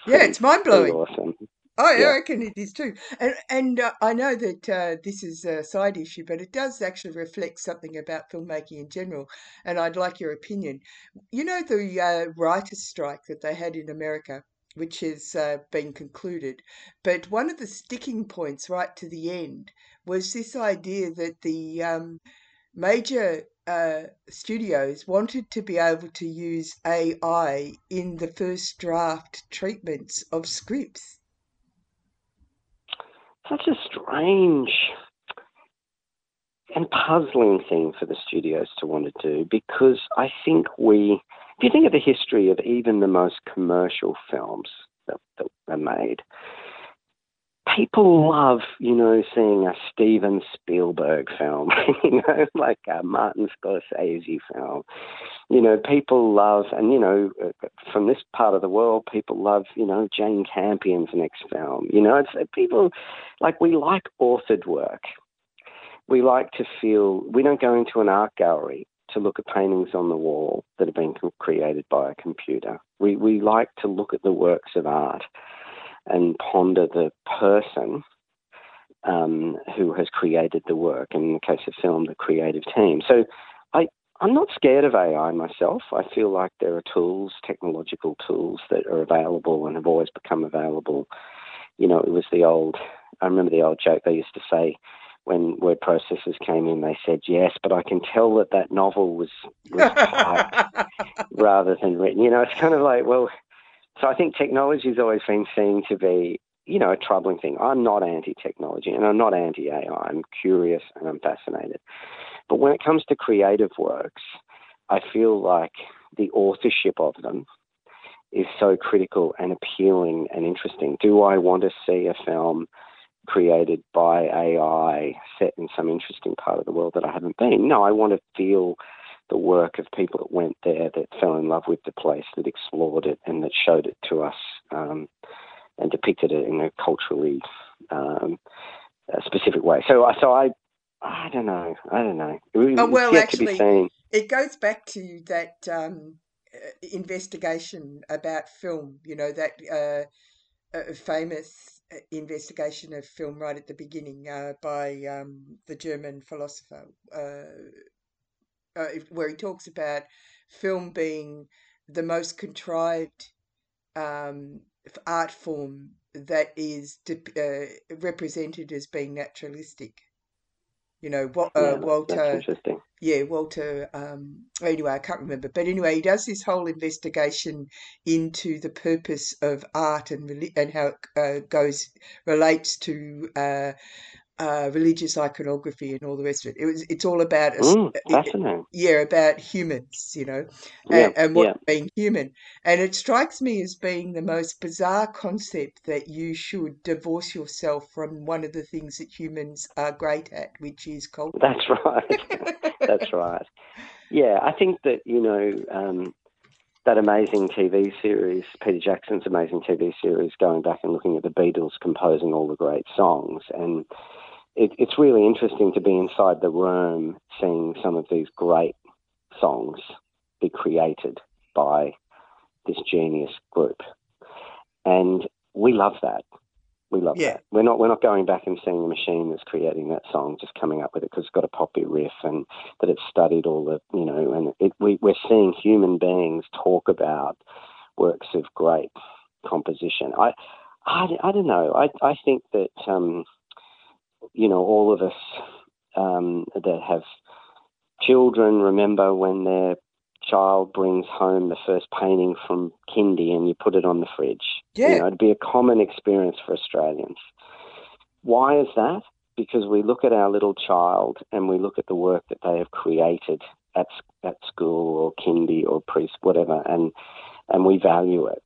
Yeah, it's mind blowing. awesome. Oh, yeah, Yeah. I reckon it is too. And and uh, I know that uh, this is a side issue, but it does actually reflect something about filmmaking in general. And I'd like your opinion. You know the uh, writers' strike that they had in America, which has uh, been concluded. But one of the sticking points right to the end was this idea that the um, major uh, studios wanted to be able to use AI in the first draft treatments of scripts. such a strange and puzzling thing for the studios to want to do because I think we, if you think of the history of even the most commercial films that, that are made, people love, you know, seeing a Steven Spielberg film, <laughs> you know, like a Martin Scorsese film. You know, people love, and you know, from this part of the world, people love, you know, Jane Campion's next film. You know, it's people like we like authored work. We like to feel we don't go into an art gallery to look at paintings on the wall that have been created by a computer. We we like to look at the works of art and ponder the person um, who has created the work. And in the case of film, the creative team. So I, I'm not scared of AI myself. I feel like there are tools, technological tools that are available and have always become available. You know, it was the old, I remember the old joke they used to say when word processors came in, they said, yes, but I can tell that that novel was, was <laughs> typed rather than written. You know, it's kind of like, well, so I think technology has always been seen to be, you know, a troubling thing. I'm not anti-technology and I'm not anti-AI. I'm curious and I'm fascinated. But when it comes to creative works, I feel like the authorship of them is so critical and appealing and interesting. Do I want to see a film created by AI set in some interesting part of the world that I haven't been? No, I want to feel the work of people that went there, that fell in love with the place, that explored it, and that showed it to us um, and depicted it in a culturally um, a specific way. So, I- so I, I don't know, I don't know. It, Oh, well, actually, it goes back to that um, uh, investigation about film, you know, that uh, uh, famous uh, investigation of film right at the beginning uh, by um, the German philosopher, uh, uh, where he talks about film being the most contrived um, art form that is uh, represented as being naturalistic. You know, what uh, Yeah, Walter. That's interesting. Yeah, Walter. Um, anyway, I can't remember, but anyway, he does this whole investigation into the purpose of art and and how it uh, goes relates to uh, religious iconography and all the rest of it. It was. It's all about. Mm, it- fascinating. yeah, about humans, you know, Yeah, and, and what yeah. being human. And it strikes me as being the most bizarre concept that you should divorce yourself from one of the things that humans are great at, which is culture. That's right. <laughs> That's right. Yeah, I think that you know um, that amazing TV series, Peter Jackson's amazing TV series, going back and looking at the Beatles composing all the great songs, and it, it's really interesting to be inside the room, seeing some of these great songs be created by this genius group, and we love that. We love Yeah. that. We're not we're not going back and seeing the machine that's creating that song, just coming up with it because it's got a poppy riff and that it's studied all the you know, and it, we we're seeing human beings talk about works of great composition. I I, I don't know. I I think that um, you know all of us um, that have children remember when their child brings home the first painting from kindy and you put it on the fridge. Yeah. You know, it'd be a common experience for Australians. Why is that? Because we look at our little child and we look at the work that they have created at at school or kindy or priest whatever, and and we value it.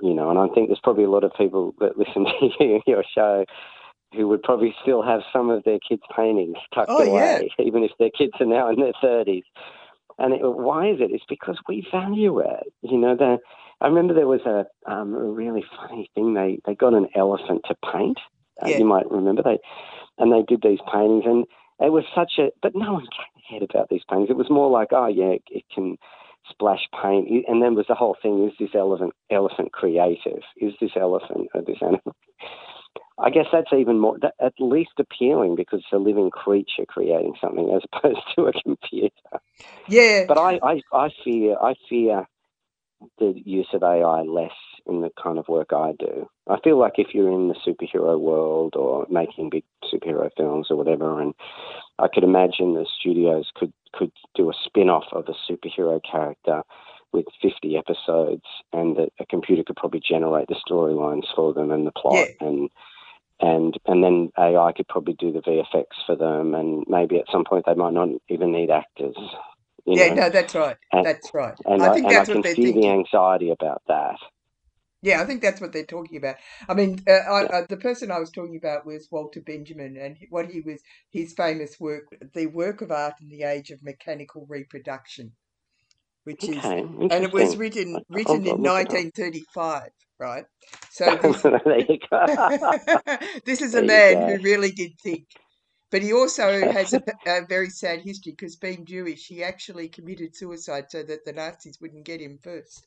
You know, and I think there's probably a lot of people that listen <laughs> to you, your show who would probably still have some of their kids' paintings tucked Oh, yeah. away, <laughs> even if their kids are now in their thirties. And it, why is it? It's because we value it. You know, the, I remember there was a, um, a really funny thing. They they got an elephant to paint. Uh, Yeah. You might remember they, and they did these paintings, and it was such a. But no one cared about these paintings. It was more like, oh yeah, it, it can splash paint, and then was the whole thing: is this elephant elephant creative? Is this elephant or this animal? I guess that's even more, that, at least appealing because it's a living creature creating something as <laughs> opposed to a computer. Yeah. But I, I, I fear, I fear the use of AI less in the kind of work I do. I feel like if you're in the superhero world or making big superhero films or whatever, and I could imagine the studios could could do a spin-off of a superhero character with 50 episodes, and that a computer could probably generate the storylines for them and the plot and and and then AI could probably do the VFX for them, and maybe at some point they might not even need actors. Yeah, know? no, that's right. And- That's right. And I I, think and that's I what can they're see the anxiety about that. Yeah, I think that's what they're talking about. I mean, uh, I, uh, the person I was talking about was Walter Benjamin, and what he was his famous work, the work of art in the age of mechanical reproduction, which is, Okay, and it was written written in look it up. 1935, right? <laughs> So this, there you go. <laughs> this is a man who really did think. But he also has a, <laughs> a very sad history because being Jewish, he actually committed suicide so that the Nazis wouldn't get him first.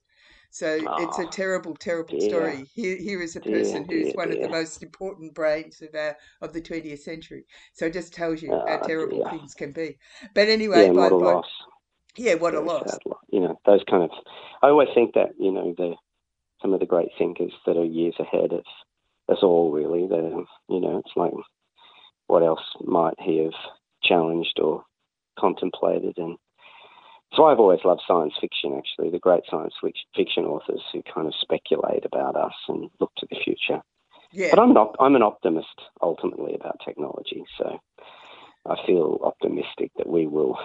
So it's a Oh, terrible, terrible dear. story. Here, here is a Dear, person who's dear, one of the most important brains of our of the 20th century. So it just tells you ah, how Oh, terrible dear. things can be. But anyway, yeah, by, what a by loss. Yeah, what a loss. sad. You know, those kind of. I always think that you know the some of the great thinkers that are years ahead of us all. Really, the you know, it's like what else might he have challenged or contemplated and. So I've always loved science fiction. Actually, the great science fiction authors who kind of speculate about us and look to the future. Yeah. But I'm not. I'm an optimist ultimately about technology. So I feel optimistic that we will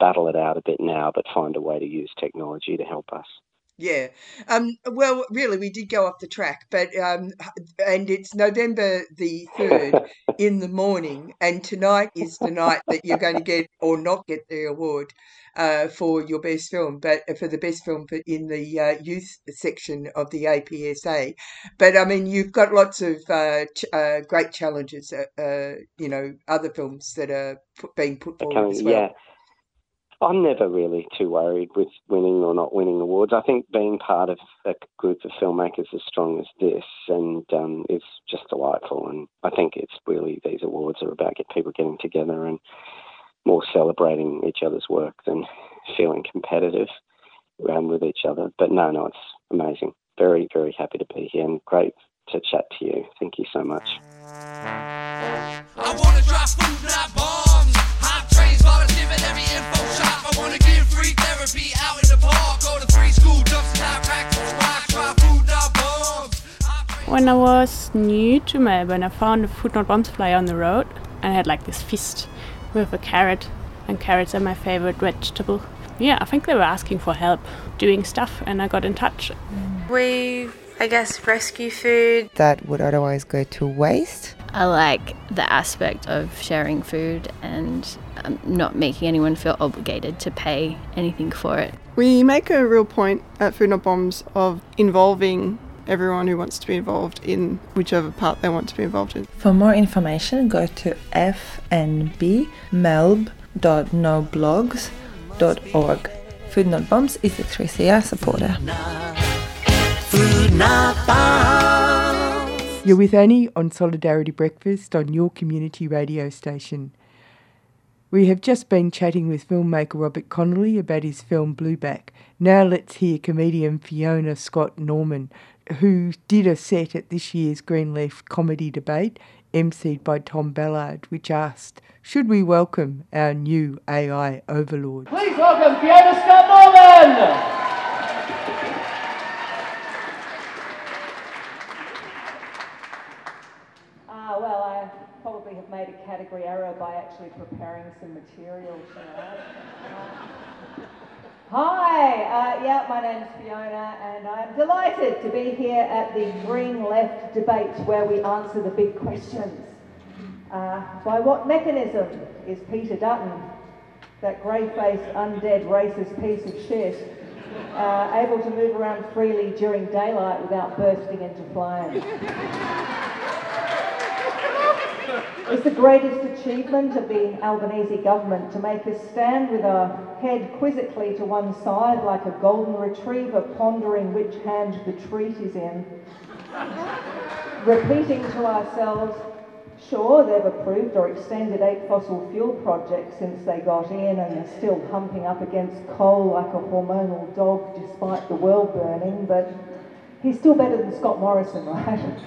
battle it out a bit now, but find a way to use technology to help us. Yeah. Um, well, really, we did go off the track, but um, and it's November the third in the morning, and tonight is the night that you're going to get or not get the award uh, for your best film, but uh, for the best film for, in the uh, youth section of the APSA. But I mean, you've got lots of uh, ch- uh, great challenges. Uh, uh, you know, other films that are put, being put forward as well. Yeah. I'm never really too worried with winning or not winning awards. I think being part of a group of filmmakers as strong as this and um, is just delightful. And I think it's really these awards are about get people getting together and more celebrating each other's work than feeling competitive um, with each other. But no, no, it's amazing. Very, very happy to be here and great to chat to you. Thank you so much. Wanna get free therapy out in the park, go to free school, try food, not bombs. When I was new to Melbourne, I found a food not bombs flyer on the road and I had like this fist with a carrot, and carrots are my favorite vegetable. Yeah, I think they were asking for help doing stuff, and I got in touch. We, I guess, rescue food that would otherwise go to waste I like the aspect of sharing food and um, not making anyone feel obligated to pay anything for it. We make a real point at Food Not Bombs of involving everyone who wants to be involved in whichever part they want to be involved in. For more information, go to fnbmelb.noblogs.org. Food Not Bombs is a 3CR supporter. Food Not Bombs. You're with Annie on Solidarity Breakfast on your community radio station. We have just been chatting with filmmaker Robert Connolly about his film Blueback. Now let's hear comedian Fiona Scott Norman who did a set at this year's Green Left comedy debate, emceed by Tom Ballard, which asked, Should we welcome our new AI overlord? Please welcome Fiona Scott Norman! Ah, well, I probably have made a category error by actually preparing some material tonight. <laughs> Hi, uh, yeah, my name's Fiona, and I'm delighted to be here at the Green Left debate where we answer the big questions. Uh, by what mechanism is Peter Dutton, that grey-faced, undead, racist piece of shit, uh, able to move around freely during daylight without bursting into flames? <laughs> It's the greatest achievement of the Albanese government to make us stand with our head quizzically to one side like a golden retriever pondering which hand the treat is in. Repeating to ourselves, sure, they've approved or extended eight fossil fuel projects since they got in and they're still humping up against coal like a hormonal dog despite the world burning, but he's still better than Scott Morrison, right?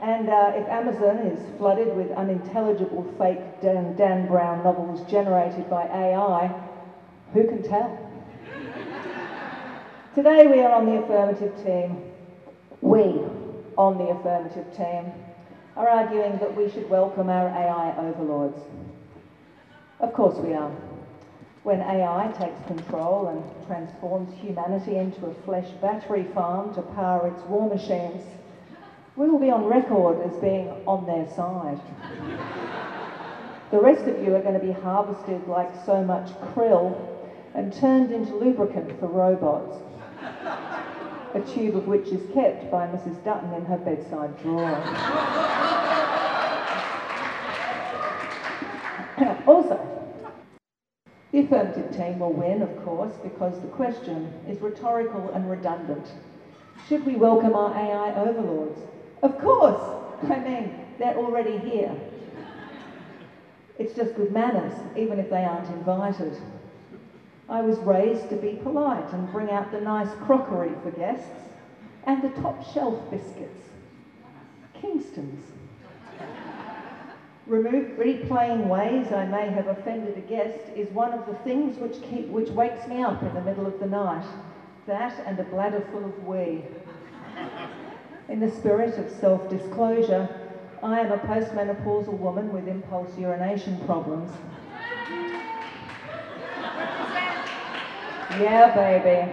And uh, if Amazon is flooded with unintelligible fake Dan, Dan Brown novels generated by AI, who can tell? Today we are on the affirmative team. We on the affirmative team are arguing that we should welcome our AI overlords. Of course we are. When AI takes control and transforms humanity into a flesh battery farm to power its war machines, we will be on record as being on their side. the rest of you are going to be harvested like so much krill and turned into lubricant for robots. A tube of which is kept by Mrs. Dutton in her bedside drawer. <coughs> also, the affirmative team will win, of course, because the question is rhetorical and redundant. Should we welcome our AI overlords? Of course. I mean, they're already here. It's just good manners, even if they aren't invited. I was raised to be polite and bring out the nice crockery for guests and the top shelf biscuits. Kingston's. Remove replaying ways I may have offended a guest is one of the things which keep which wakes me up in the middle of the night. That and a bladder full of wee. In the spirit of self disclosure, I am a postmenopausal woman with impulse urination problems. Yeah, baby.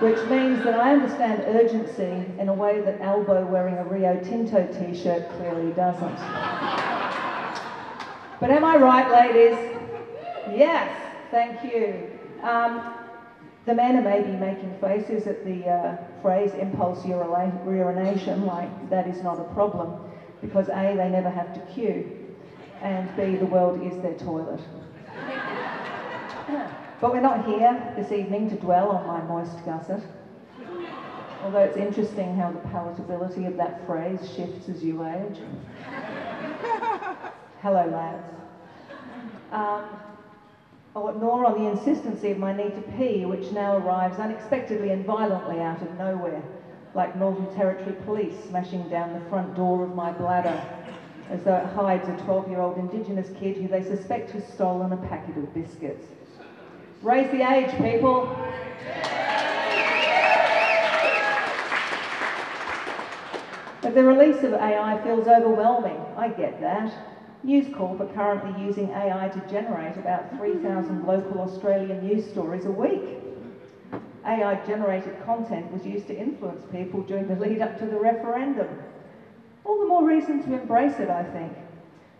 Which means that I understand urgency in a way that Albo wearing a Rio Tinto t shirt clearly doesn't. But am I right, ladies? Yes, thank you. Um, the men may be making faces at the uh, phrase impulse urination, like that is not a problem, because A, they never have to queue, and B, the world is their toilet. <coughs> but we're not here this evening to dwell on my moist gusset. Although it's interesting how the palatability of that phrase shifts as you age. <laughs> Hello, lads. Um, Oh, nor on the insistency of my need to pee, which now arrives unexpectedly and violently out of nowhere, like Northern Territory police smashing down the front door of my bladder, as though it hides a 12-year-old Indigenous kid who they suspect has stolen a packet of biscuits. Raise the age, people. But the release of AI feels overwhelming. I get that. News Corp are currently using AI to generate about 3,000 local Australian news stories a week. AI generated content was used to influence people during the lead up to the referendum. All the more reason to embrace it, I think.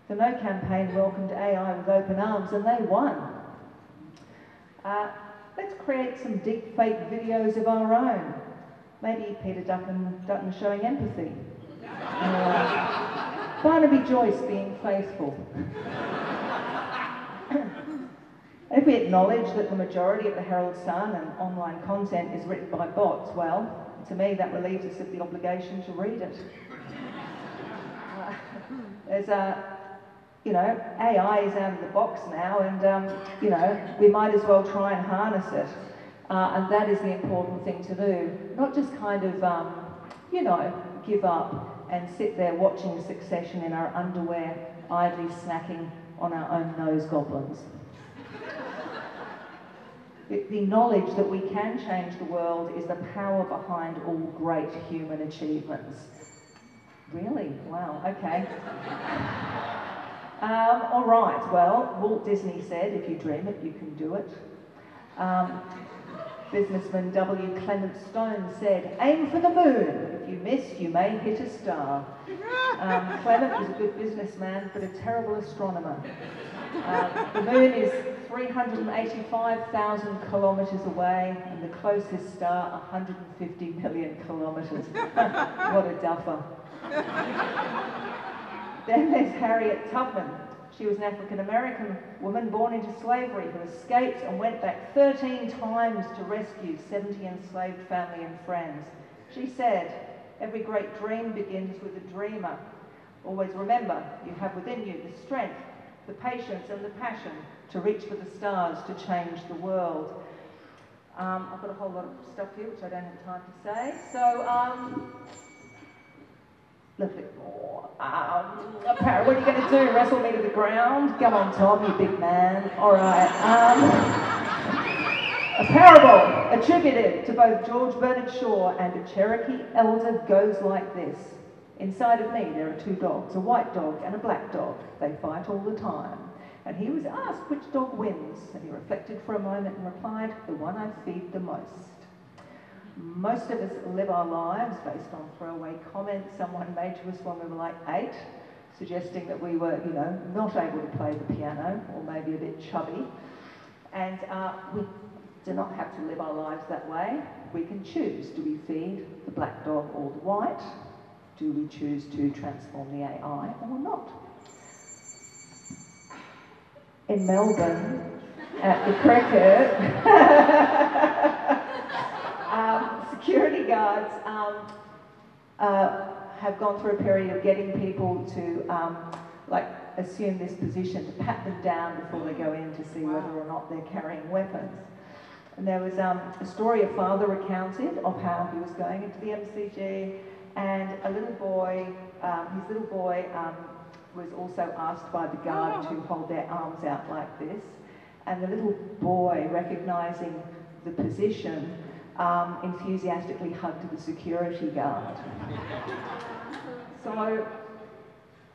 The No campaign welcomed AI with open arms and they won. Uh, let's create some deep fake videos of our own. Maybe Peter Dutton, Dutton showing empathy. <laughs> Uh, Barnaby Joyce being faithful. <coughs> if we acknowledge that the majority of the Herald Sun and online content is written by bots, well, to me that relieves us of the obligation to read it. <laughs> There's a you know, AI is out of the box now, and um, you know, we might as well try and harness it. Uh, and that is the important thing to do. Not just kind of, um, you know, give up and sit there watching Succession in our underwear, idly snacking on our own nose goblins. the, knowledge that we can change the world is the power behind all great human achievements. Really? Wow, okay. <laughs> Um, all right, well, Walt Disney said, if you dream it, you can do it. Um, businessman W. Clement Stone said, aim for the moon. If you miss, you may hit a star. Um, <laughs> Clement was a good businessman, but a terrible astronomer. Um, the moon is 385,000 kilometres away, and the closest star 150 million kilometres. <laughs> what a duffer. <laughs> Then there's Harriet Tubman. She was an African American woman born into slavery who escaped and went back 13 times to rescue 70 enslaved family and friends. She said, Every great dream begins with a dreamer. Always remember, you have within you the strength, the patience, and the passion to reach for the stars to change the world. Um, I've got a whole lot of stuff here which I don't have time to say. So, um, Lovely. Um, a parrot, what are you going to do? Wrestle me to the ground? Come on, Tom, you big man. All right. Um, a parable attributed to both George Bernard Shaw and a Cherokee elder goes like this. Inside of me, there are two dogs, a white dog and a black dog. They fight all the time. And he was asked which dog wins, and he reflected for a moment and replied, The one I feed the most. Most of us live our lives based on throwaway comments someone made to us when we were like eight, suggesting that we were, you know, not able to play the piano or maybe a bit chubby. And uh, we do not have to live our lives that way. We can choose. Do we feed the black dog or the white? Do we choose to transform the AI or not? In Melbourne, at the cricket, <laughs> security guards um, uh, have gone through a period of getting people to um, like assume this position, to pat them down before they go in to see whether or not they're carrying weapons. And there was um, a story a father recounted of how he was going into the MCG, and a little boy, um, his little boy, um, was also asked by the guard to hold their arms out like this. And the little boy, recognising the position, um, enthusiastically hugged the security guard. <laughs> so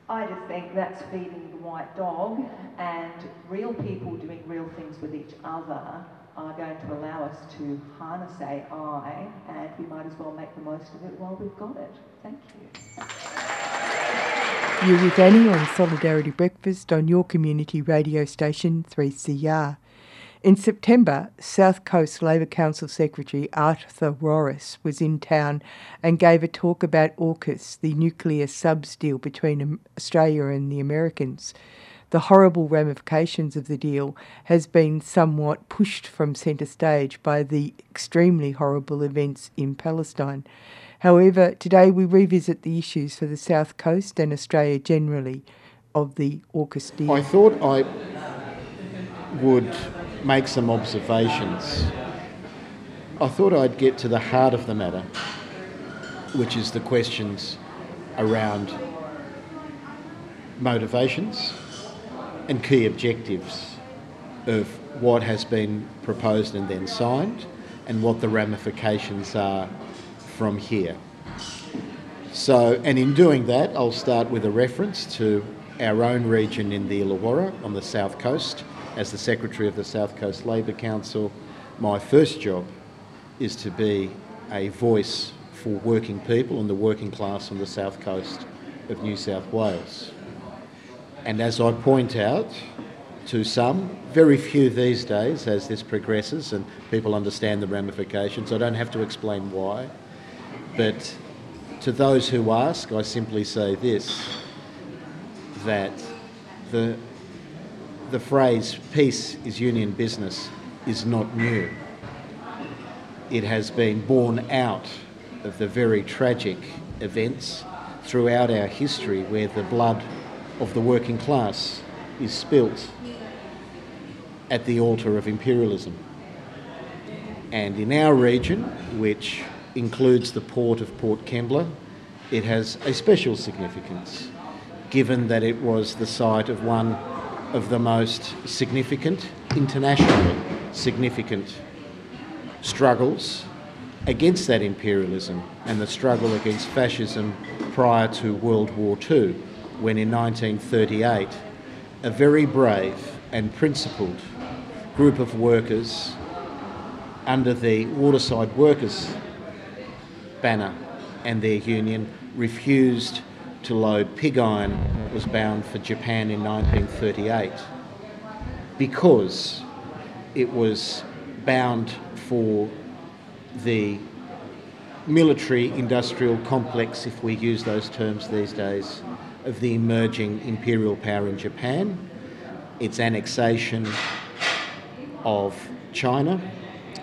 I just think that's feeding the white dog, and real people doing real things with each other are going to allow us to harness AI, and we might as well make the most of it while we've got it. Thank you. You're with Annie on Solidarity Breakfast on your community radio station 3CR. In September, South Coast Labor Council Secretary Arthur Rorris was in town and gave a talk about AUKUS, the nuclear subs deal between Australia and the Americans. The horrible ramifications of the deal has been somewhat pushed from centre stage by the extremely horrible events in Palestine. However, today we revisit the issues for the South Coast and Australia generally of the AUKUS deal. I thought I would make some observations. I thought I'd get to the heart of the matter, which is the questions around motivations and key objectives of what has been proposed and then signed and what the ramifications are from here. So, and in doing that, I'll start with a reference to our own region in the Illawarra on the south coast. As the Secretary of the South Coast Labor Council, my first job is to be a voice for working people and the working class on the south coast of New South Wales. And as I point out to some, very few these days as this progresses and people understand the ramifications, I don't have to explain why. But to those who ask, I simply say this that the, the phrase peace is union business is not new. It has been born out of the very tragic events throughout our history where the blood of the working class is spilt at the altar of imperialism. And in our region, which includes the port of Port Kembla, it has a special significance, given that it was the site of one of the most significant, internationally significant struggles against that imperialism and the struggle against fascism prior to World War II, when in 1938 a very brave and principled group of workers under the Waterside Workers banner and their union refused to load pig iron was bound for Japan in 1938 because it was bound for the military industrial complex, if we use those terms these days, of the emerging imperial power in Japan, its annexation of China,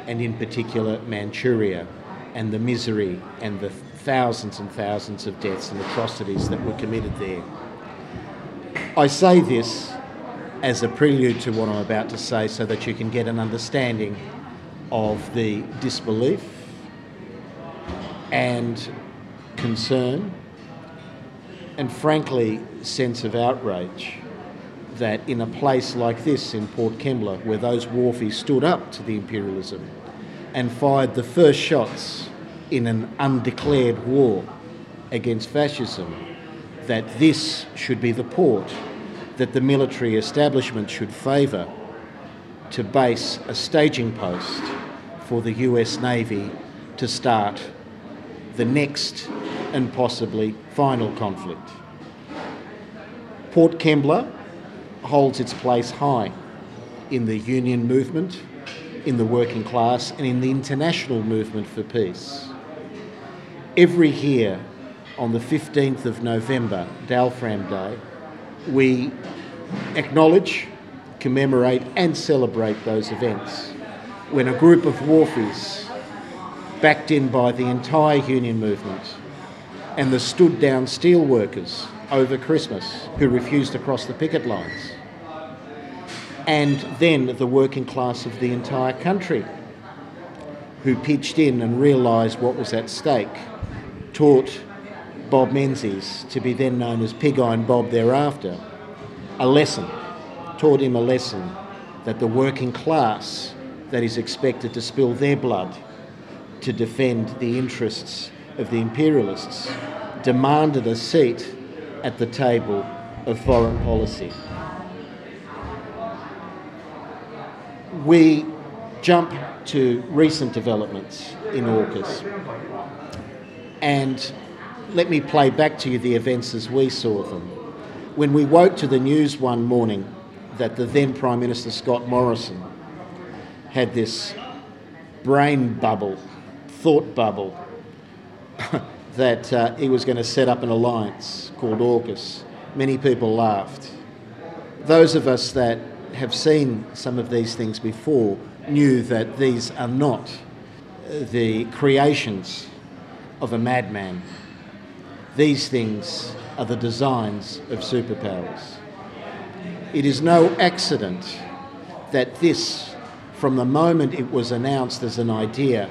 and in particular Manchuria, and the misery and the thousands and thousands of deaths and atrocities that were committed there. I say this as a prelude to what I'm about to say so that you can get an understanding of the disbelief and concern and frankly sense of outrage that in a place like this in Port Kembla where those wharfies stood up to the imperialism and fired the first shots in an undeclared war against fascism that this should be the port that the military establishment should favour to base a staging post for the US Navy to start the next and possibly final conflict. Port Kembla holds its place high in the union movement, in the working class, and in the international movement for peace. Every year on the 15th of November, Dalfram Day, we acknowledge, commemorate, and celebrate those events when a group of wharfies, backed in by the entire union movement, and the stood down steelworkers over Christmas who refused to cross the picket lines, and then the working class of the entire country who pitched in and realised what was at stake, taught Bob Menzies, to be then known as Pig Iron Bob thereafter, a lesson, taught him a lesson that the working class that is expected to spill their blood to defend the interests of the imperialists demanded a seat at the table of foreign policy. We jump to recent developments in AUKUS and let me play back to you the events as we saw them. When we woke to the news one morning that the then Prime Minister Scott Morrison had this brain bubble, thought bubble, <laughs> that uh, he was going to set up an alliance called AUKUS. Many people laughed. Those of us that have seen some of these things before knew that these are not the creations of a madman. These things are the designs of superpowers. It is no accident that this from the moment it was announced as an idea,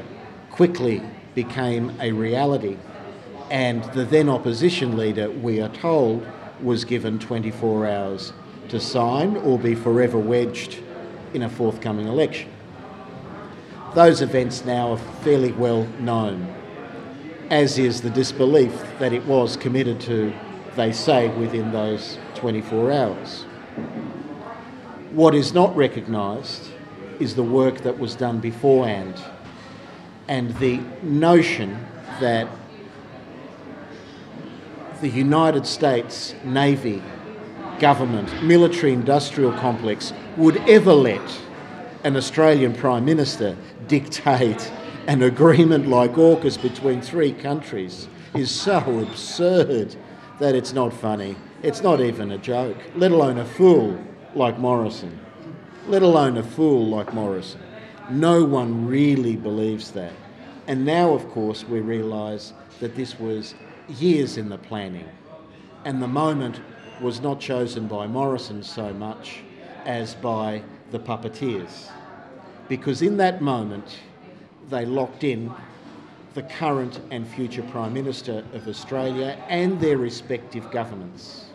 quickly became a reality. And the then opposition leader, we are told, was given 24 hours to sign or be forever wedged in a forthcoming election. Those events now are fairly well known. As is the disbelief that it was committed to, they say, within those 24 hours. What is not recognised is the work that was done beforehand and the notion that the United States Navy government military industrial complex would ever let an Australian Prime Minister dictate an agreement like AUKUS between three countries is so absurd that it's not funny. It's not even a joke, let alone a fool like Morrison. Let alone a fool like Morrison. No one really believes that. And now, of course, we realise that this was years in the planning. And the moment was not chosen by Morrison so much as by the puppeteers. Because in that moment, they locked in the current and future Prime Minister of Australia and their respective governments.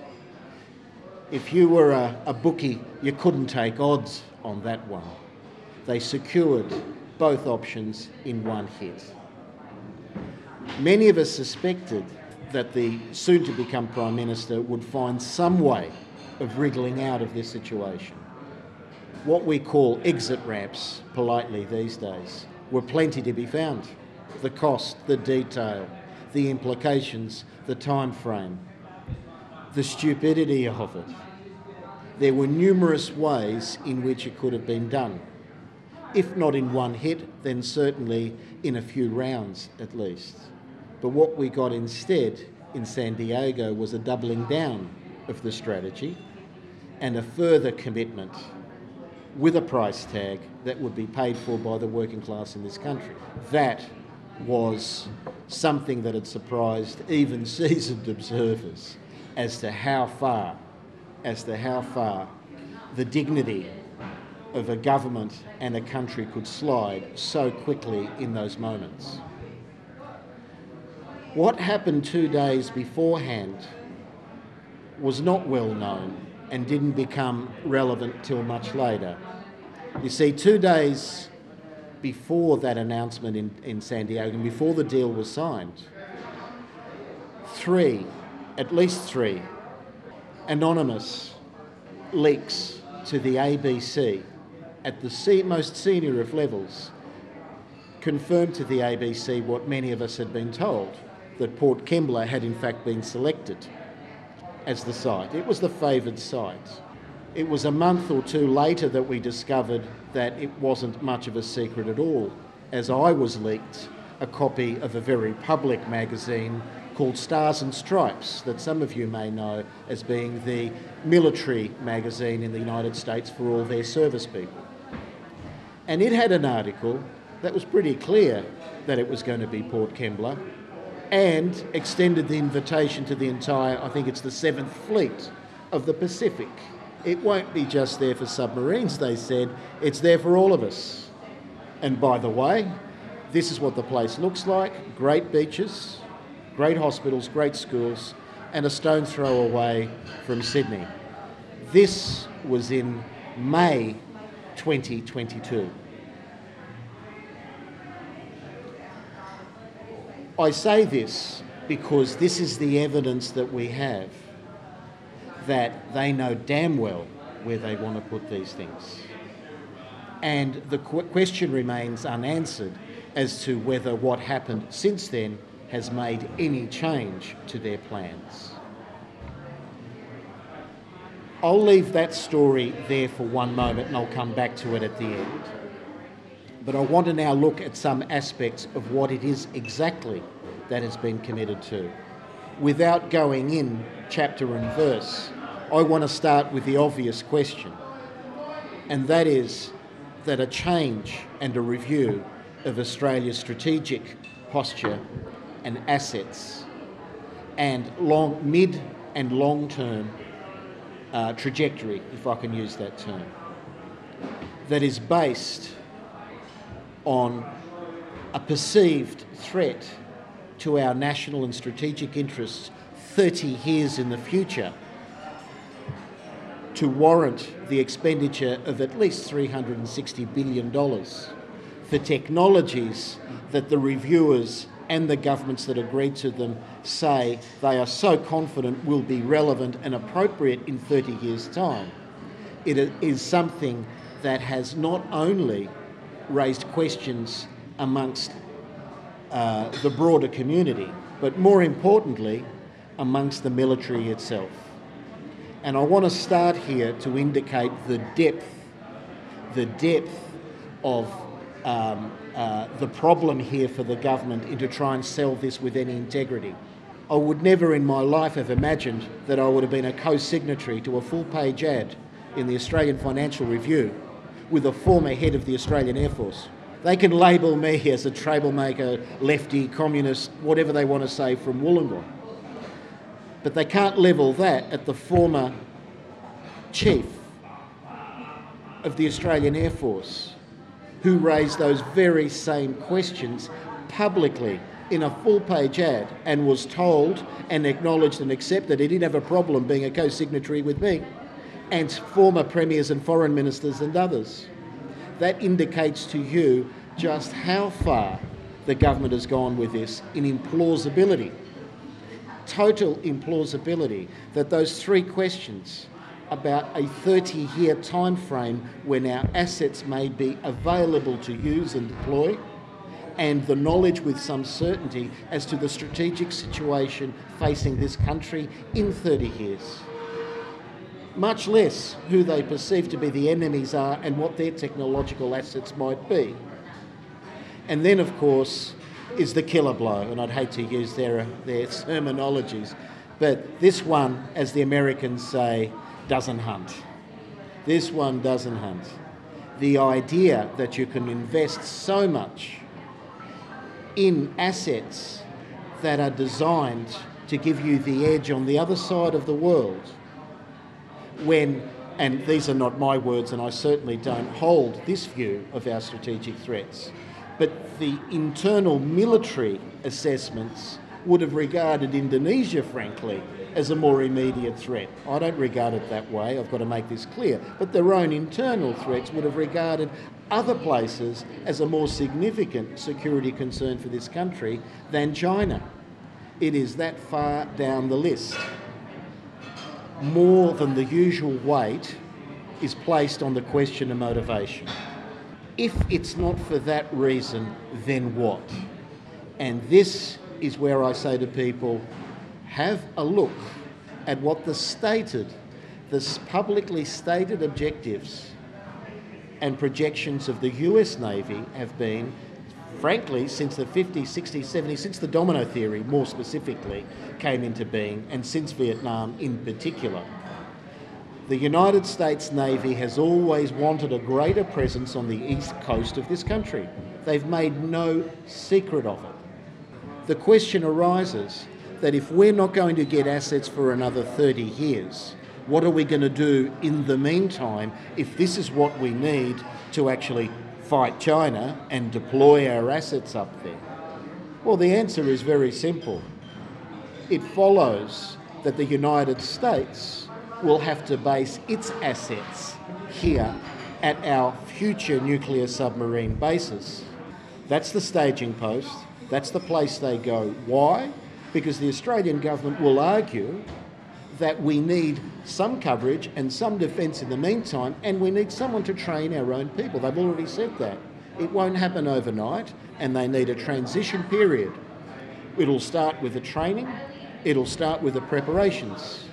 If you were a, a, bookie, you couldn't take odds on that one. They secured both options in one hit. Many of us suspected that the soon to become Prime Minister would find some way of wriggling out of this situation. What we call exit ramps, politely these days, were plenty to be found. The cost, the detail, the implications, the time frame, the stupidity of it. There were numerous ways in which it could have been done. If not in one hit, then certainly in a few rounds at least. But what we got instead in San Diego was a doubling down of the strategy and a further commitment with a price tag that would be paid for by the working class in this country. That was something that had surprised even <laughs> seasoned observers as to how far, as to how far the dignity of a government and a country could slide so quickly in those moments. What happened two days beforehand was not well known and didn't become relevant till much later. You see, two days before that announcement in, in San Diego and before the deal was signed, three, at least three, anonymous leaks to the ABC at the most senior of levels confirmed to the ABC what many of us had been told that Port Kembla had in fact been selected as the site. It was the favoured site. It was a month or two later that we discovered that it wasn't much of a secret at all, as I was leaked a copy of a very public magazine called Stars and Stripes, that some of you may know as being the military magazine in the United States for all their service people. And it had an article that was pretty clear that it was going to be Port Kembla and extended the invitation to the entire, I think it's the Seventh Fleet of the Pacific. It won't be just there for submarines, they said, it's there for all of us. And by the way, this is what the place looks like great beaches, great hospitals, great schools, and a stone's throw away from Sydney. This was in May 2022. I say this because this is the evidence that we have that they know damn well where they want to put these things. And the qu- question remains unanswered as to whether what happened since then has made any change to their plans. I'll leave that story there for one moment and I'll come back to it at the end but I want to now look at some aspects of what it is exactly that has been committed to. Without going in chapter and verse, I want to start with the obvious question, and that is that a change and a review of Australia's strategic posture and assets and long, mid and long term uh, trajectory, if I can use that term, that is based on a perceived threat to our national and strategic interests 30 years in the future to warrant the expenditure of at least $360 billion for technologies that the reviewers and the governments that agreed to them say they are so confident will be relevant and appropriate in 30 years' time. It is something that has not only raised questions amongst uh, the broader community, but more importantly, amongst the military itself. And I want to start here to indicate the depth, the depth of um, uh, the problem here for the government and to try and sell this with any integrity. I would never in my life have imagined that I would have been a co signatory to a full page ad in the Australian Financial Review with a former head of the Australian Air Force. They can label me as a troublemaker, lefty, communist, whatever they want to say from Wollongong. But they can't level that at the former chief of the Australian Air Force who raised those very same questions publicly in a full page ad and was told and acknowledged and accepted he didn't have a problem being a co signatory with me and former premiers and foreign ministers and others. That indicates to you just how far the government has gone with this in implausibility. Total implausibility that those three questions about a 30 year time frame when our assets may be available to use and deploy, and the knowledge with some certainty as to the strategic situation facing this country in 30 years. Much less who they perceive to be the enemies are and what their technological assets might be. And then, of course, is the killer blow, and I'd hate to use their, their terminologies, but this one, as the Americans say, doesn't hunt. This one doesn't hunt. The idea that you can invest so much in assets that are designed to give you the edge on the other side of the world when and these are not my words, and I certainly don't hold this view of our strategic threats, but the internal military assessments would have regarded Indonesia, frankly, as a more immediate threat. I don't regard it that way, I've got to make this clear. But their own internal threats would have regarded other places as a more significant security concern for this country than China. It is that far down the list. More than the usual weight is placed on the question of motivation. If it's not for that reason, then what? And this is where I say to people have a look at what the stated, the publicly stated objectives and projections of the US Navy have been, frankly, since the 50s, 60s, 70s, since the domino theory more specifically came into being, and since Vietnam in particular. The United States Navy has always wanted a greater presence on the east coast of this country. They've made no secret of it. The question arises that if we're not going to get assets for another 30 years, what are we going to do in the meantime if this is what we need to actually fight China and deploy our assets up there? Well, the answer is very simple. It follows that the United States will have to base its assets here at our future nuclear submarine bases. That's the staging post, that's the place they go. Why? because the Australian government will argue that we need some coverage and some defence in the meantime, and we need someone to train our own people. They've already said that. It won't happen overnight, and they need a transition period. It'll start with the training, it'll start with the preparations.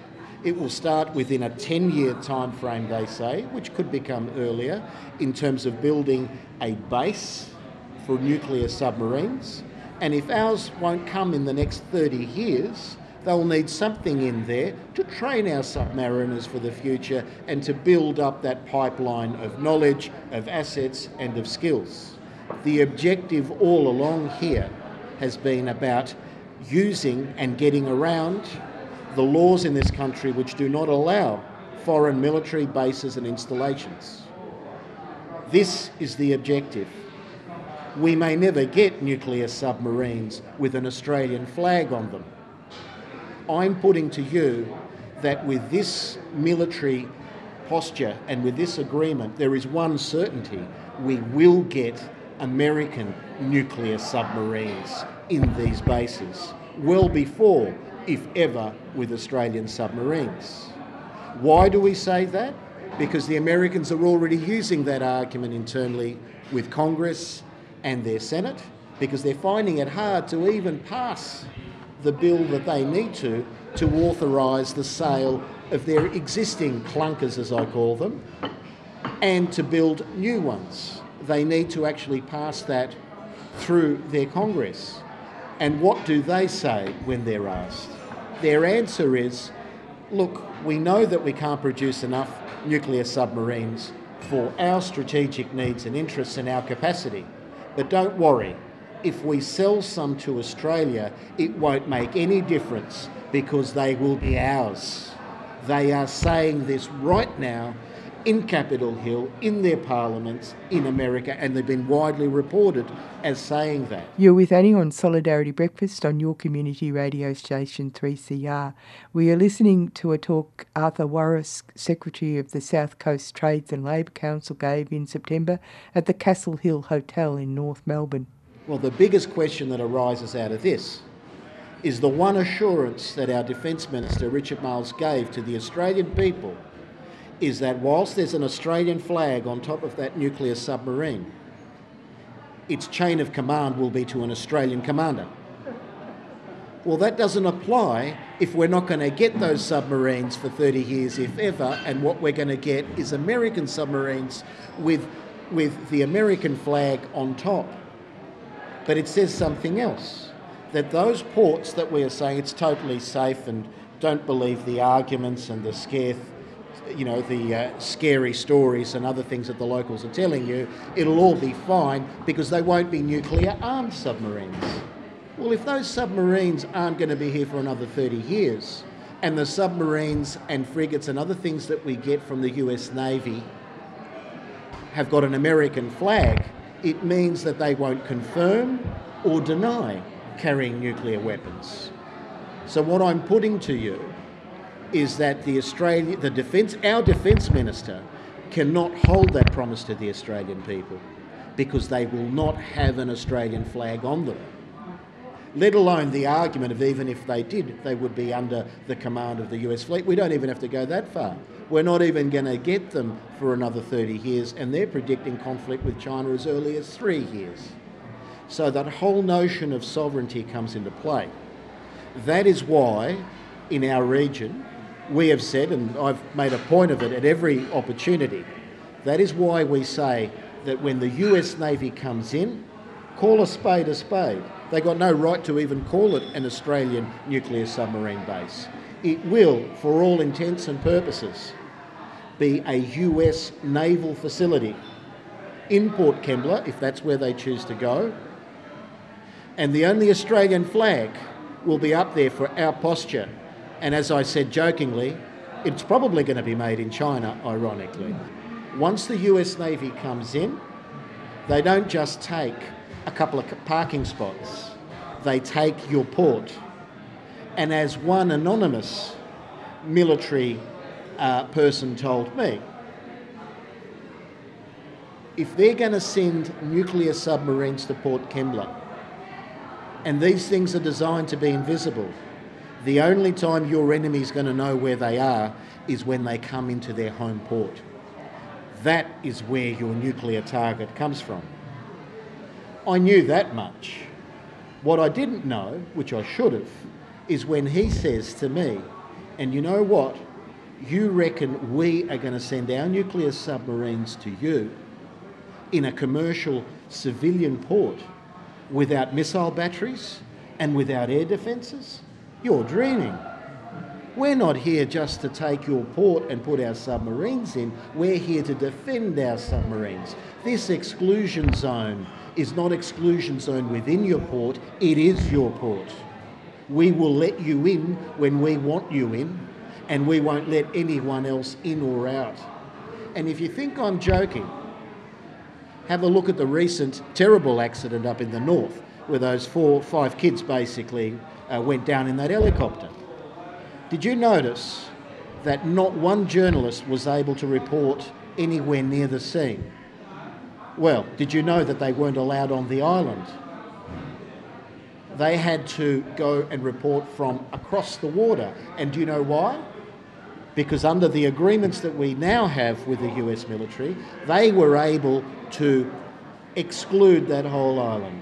It will start within a 10 year time frame, they say, which could become earlier, in terms of building a base for nuclear submarines and if ours won't come in the next 30 years, they'll need something in there to train our submariners for the future and to build up that pipeline of knowledge, of assets, and of skills. The objective all along here has been about using and getting around the laws in this country which do not allow foreign military bases and installations. This is the objective we may never get nuclear submarines with an Australian flag on them. I'm putting to you that with this military posture and with this agreement, there is one certainty we will get American nuclear submarines in these bases, well before, if ever, with Australian submarines. Why do we say that? Because the Americans are already using that argument internally with Congress and their Senate, because they're finding it hard to even pass the bill that they need to to authorise the sale of their existing clunkers, as I call them, and to build new ones. They need to actually pass that through their Congress. And what do they say when they're asked? Their answer is look, we know that we can't produce enough nuclear submarines for our strategic needs and interests and our capacity. But don't worry, if we sell some to Australia, it won't make any difference because they will be ours. They are saying this right now in Capitol Hill, in their parliaments in America, and they've been widely reported as saying that. You're with Annie on Solidarity Breakfast on your community radio station 3CR. We are listening to a talk Arthur Rorris, Secretary of the South Coast Trades and Labour Council, gave in September at the Castle Hill Hotel in North Melbourne. Well, the biggest question that arises out of this is the one assurance that our Defence Minister, Richard Marles, gave to the Australian people is that whilst there's an Australian flag on top of that nuclear submarine, its chain of command will be to an Australian commander. Well, that doesn't apply if we're not going to get those submarines for 30 years, if ever, and what we're going to get is American submarines with, with the American flag on top. But it says something else that those ports that we are saying it's totally safe and don't believe the arguments and the scare, you know, the uh, scary stories and other things that the locals are telling you, it'll all be fine because they won't be nuclear armed submarines. Well, if those submarines aren't going to be here for another 30 years, and the submarines and frigates and other things that we get from the US Navy have got an American flag, it means that they won't confirm or deny carrying nuclear weapons. So what I'm putting to you is that the Australia, the defence, our defence minister, cannot hold that promise to the Australian people because they will not have an Australian flag on them. Let alone the argument of even if they did, they would be under the command of the US fleet. We don't even have to go that far. We're not even going to get them for another 30 years, and they're predicting conflict with China as early as three years. So that whole notion of sovereignty comes into play. That is why, in our region, we have said, and I've made a point of it at every opportunity, that is why we say that when the US Navy comes in, call a spade a spade. They got no right to even call it an Australian nuclear submarine base. It will, for all intents and purposes, be a US naval facility in Port Kembla, if that's where they choose to go. And the only Australian flag will be up there for our posture. And as I said jokingly, it's probably going to be made in China, ironically. Once the US Navy comes in, they don't just take a couple of parking spots, they take your port. And as one anonymous military uh, person told me, if they're going to send nuclear submarines to Port Kembla, and these things are designed to be invisible, the only time your enemy is going to know where they are is when they come into their home port. That is where your nuclear target comes from. I knew that much. What I didn't know, which I should have, is when he says to me, and you know what? You reckon we are going to send our nuclear submarines to you in a commercial civilian port without missile batteries and without air defences? You're dreaming. We're not here just to take your port and put our submarines in. We're here to defend our submarines. This exclusion zone is not exclusion zone within your port, it is your port. We will let you in when we want you in, and we won't let anyone else in or out. And if you think I'm joking, have a look at the recent terrible accident up in the north where those four, five kids basically uh, went down in that helicopter. Did you notice that not one journalist was able to report anywhere near the scene? Well, did you know that they weren't allowed on the island? they had to go and report from across the water. And do you know why? Because under the agreements that we now have with the US military, they were able to exclude that whole island.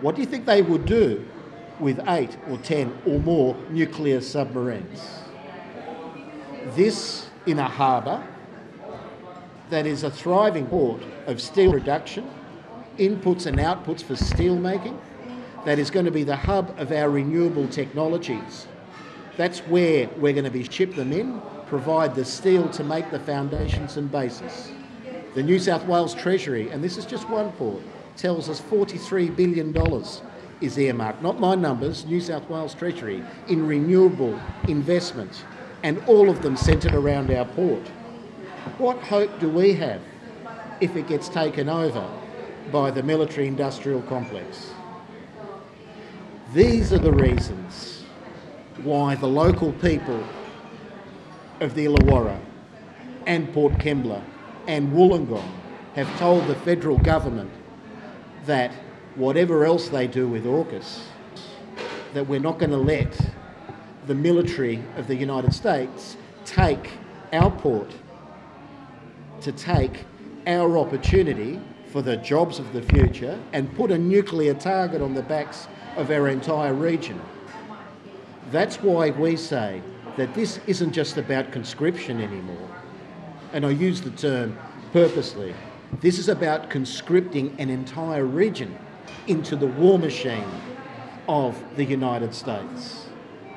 What do you think they would do with eight or ten or more nuclear submarines? This in a harbour that is a thriving port of steel production, inputs and outputs for steel making, that is going to be the hub of our renewable technologies. That's where we're going to be ship them in, provide the steel to make the foundations and bases. The New South Wales Treasury, and this is just one port, tells us $43 billion is earmarked, not my numbers, New South Wales Treasury, in renewable investments, and all of them centred around our port. What hope do we have if it gets taken over by the military industrial complex? These are the reasons why the local people of the Illawarra and Port Kembla and Wollongong have told the federal government that whatever else they do with AUKUS, that we're not going to let the military of the United States take our port, to take our opportunity for the jobs of the future and put a nuclear target on the backs of our entire region. That's why we say that this isn't just about conscription anymore. And I use the term purposely. This is about conscripting an entire region into the war machine of the United States.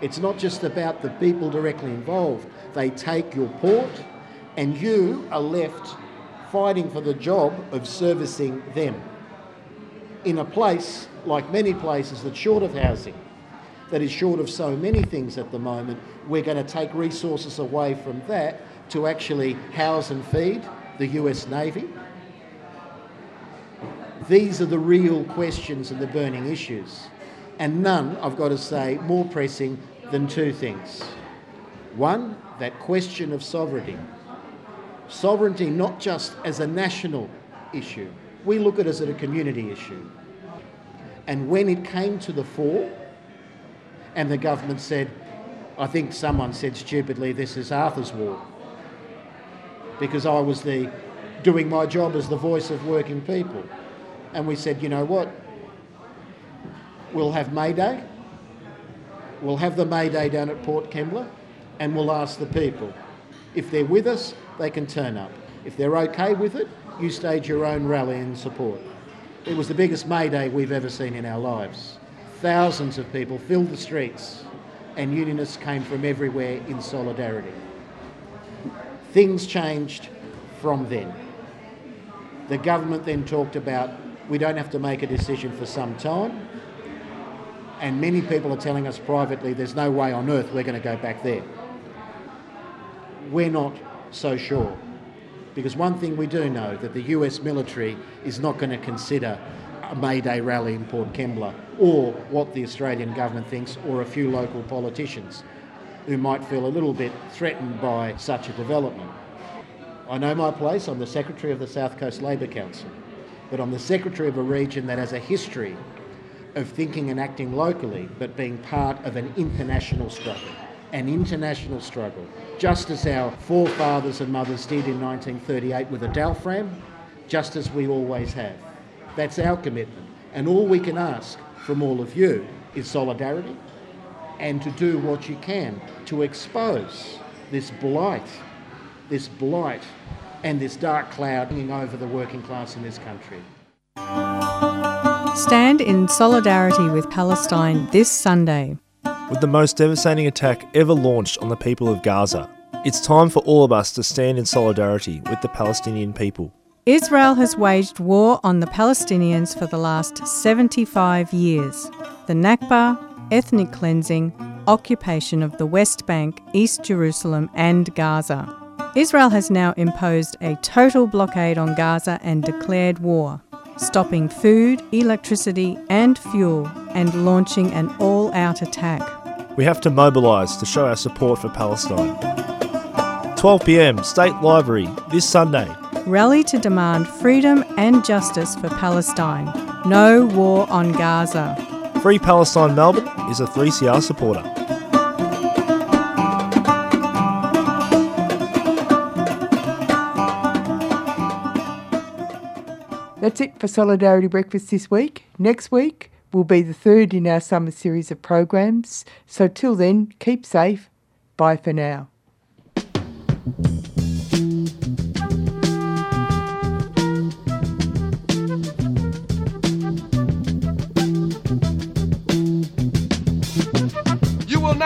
It's not just about the people directly involved. They take your port, and you are left fighting for the job of servicing them in a place like many places that's short of housing, that is short of so many things at the moment, we're going to take resources away from that to actually house and feed the US Navy. These are the real questions and the burning issues. And none, I've got to say, more pressing than two things. One, that question of sovereignty. Sovereignty not just as a national issue, we look at it as a community issue. And when it came to the fore, and the government said, I think someone said stupidly, this is Arthur's War, because I was the doing my job as the voice of working people. And we said, you know what? We'll have May Day. We'll have the May Day down at Port Kembla, and we'll ask the people. If they're with us, they can turn up. If they're okay with it, you stage your own rally in support. It was the biggest May Day we've ever seen in our lives. Thousands of people filled the streets, and unionists came from everywhere in solidarity. Things changed from then. The government then talked about we don't have to make a decision for some time, and many people are telling us privately there's no way on earth we're going to go back there. We're not so sure. Because one thing we do know that the US military is not going to consider a May Day rally in Port Kembla or what the Australian government thinks or a few local politicians who might feel a little bit threatened by such a development. I know my place, I'm the Secretary of the South Coast Labor Council, but I'm the Secretary of a region that has a history of thinking and acting locally but being part of an international struggle. An international struggle, just as our forefathers and mothers did in 1938 with the just as we always have. That's our commitment. And all we can ask from all of you is solidarity and to do what you can to expose this blight, this blight, and this dark cloud hanging over the working class in this country. Stand in solidarity with Palestine this Sunday. With the most devastating attack ever launched on the people of Gaza, it's time for all of us to stand in solidarity with the Palestinian people. Israel has waged war on the Palestinians for the last 75 years. The Nakba, ethnic cleansing, occupation of the West Bank, East Jerusalem, and Gaza. Israel has now imposed a total blockade on Gaza and declared war, stopping food, electricity, and fuel, and launching an all out attack. We have to mobilise to show our support for Palestine. 12 pm, State Library, this Sunday. Rally to demand freedom and justice for Palestine. No war on Gaza. Free Palestine Melbourne is a 3CR supporter. That's it for Solidarity Breakfast this week. Next week will be the third in our summer series of programs. So till then, keep safe. Bye for now.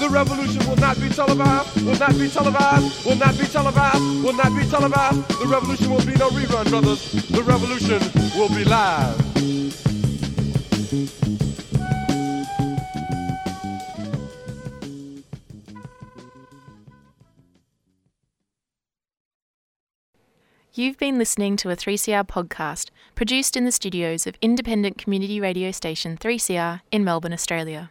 The revolution will not be televised, will not be televised, will not be televised, will not be televised. The revolution will be no rerun, brothers. The revolution will be live. You've been listening to a 3CR podcast produced in the studios of independent community radio station 3CR in Melbourne, Australia.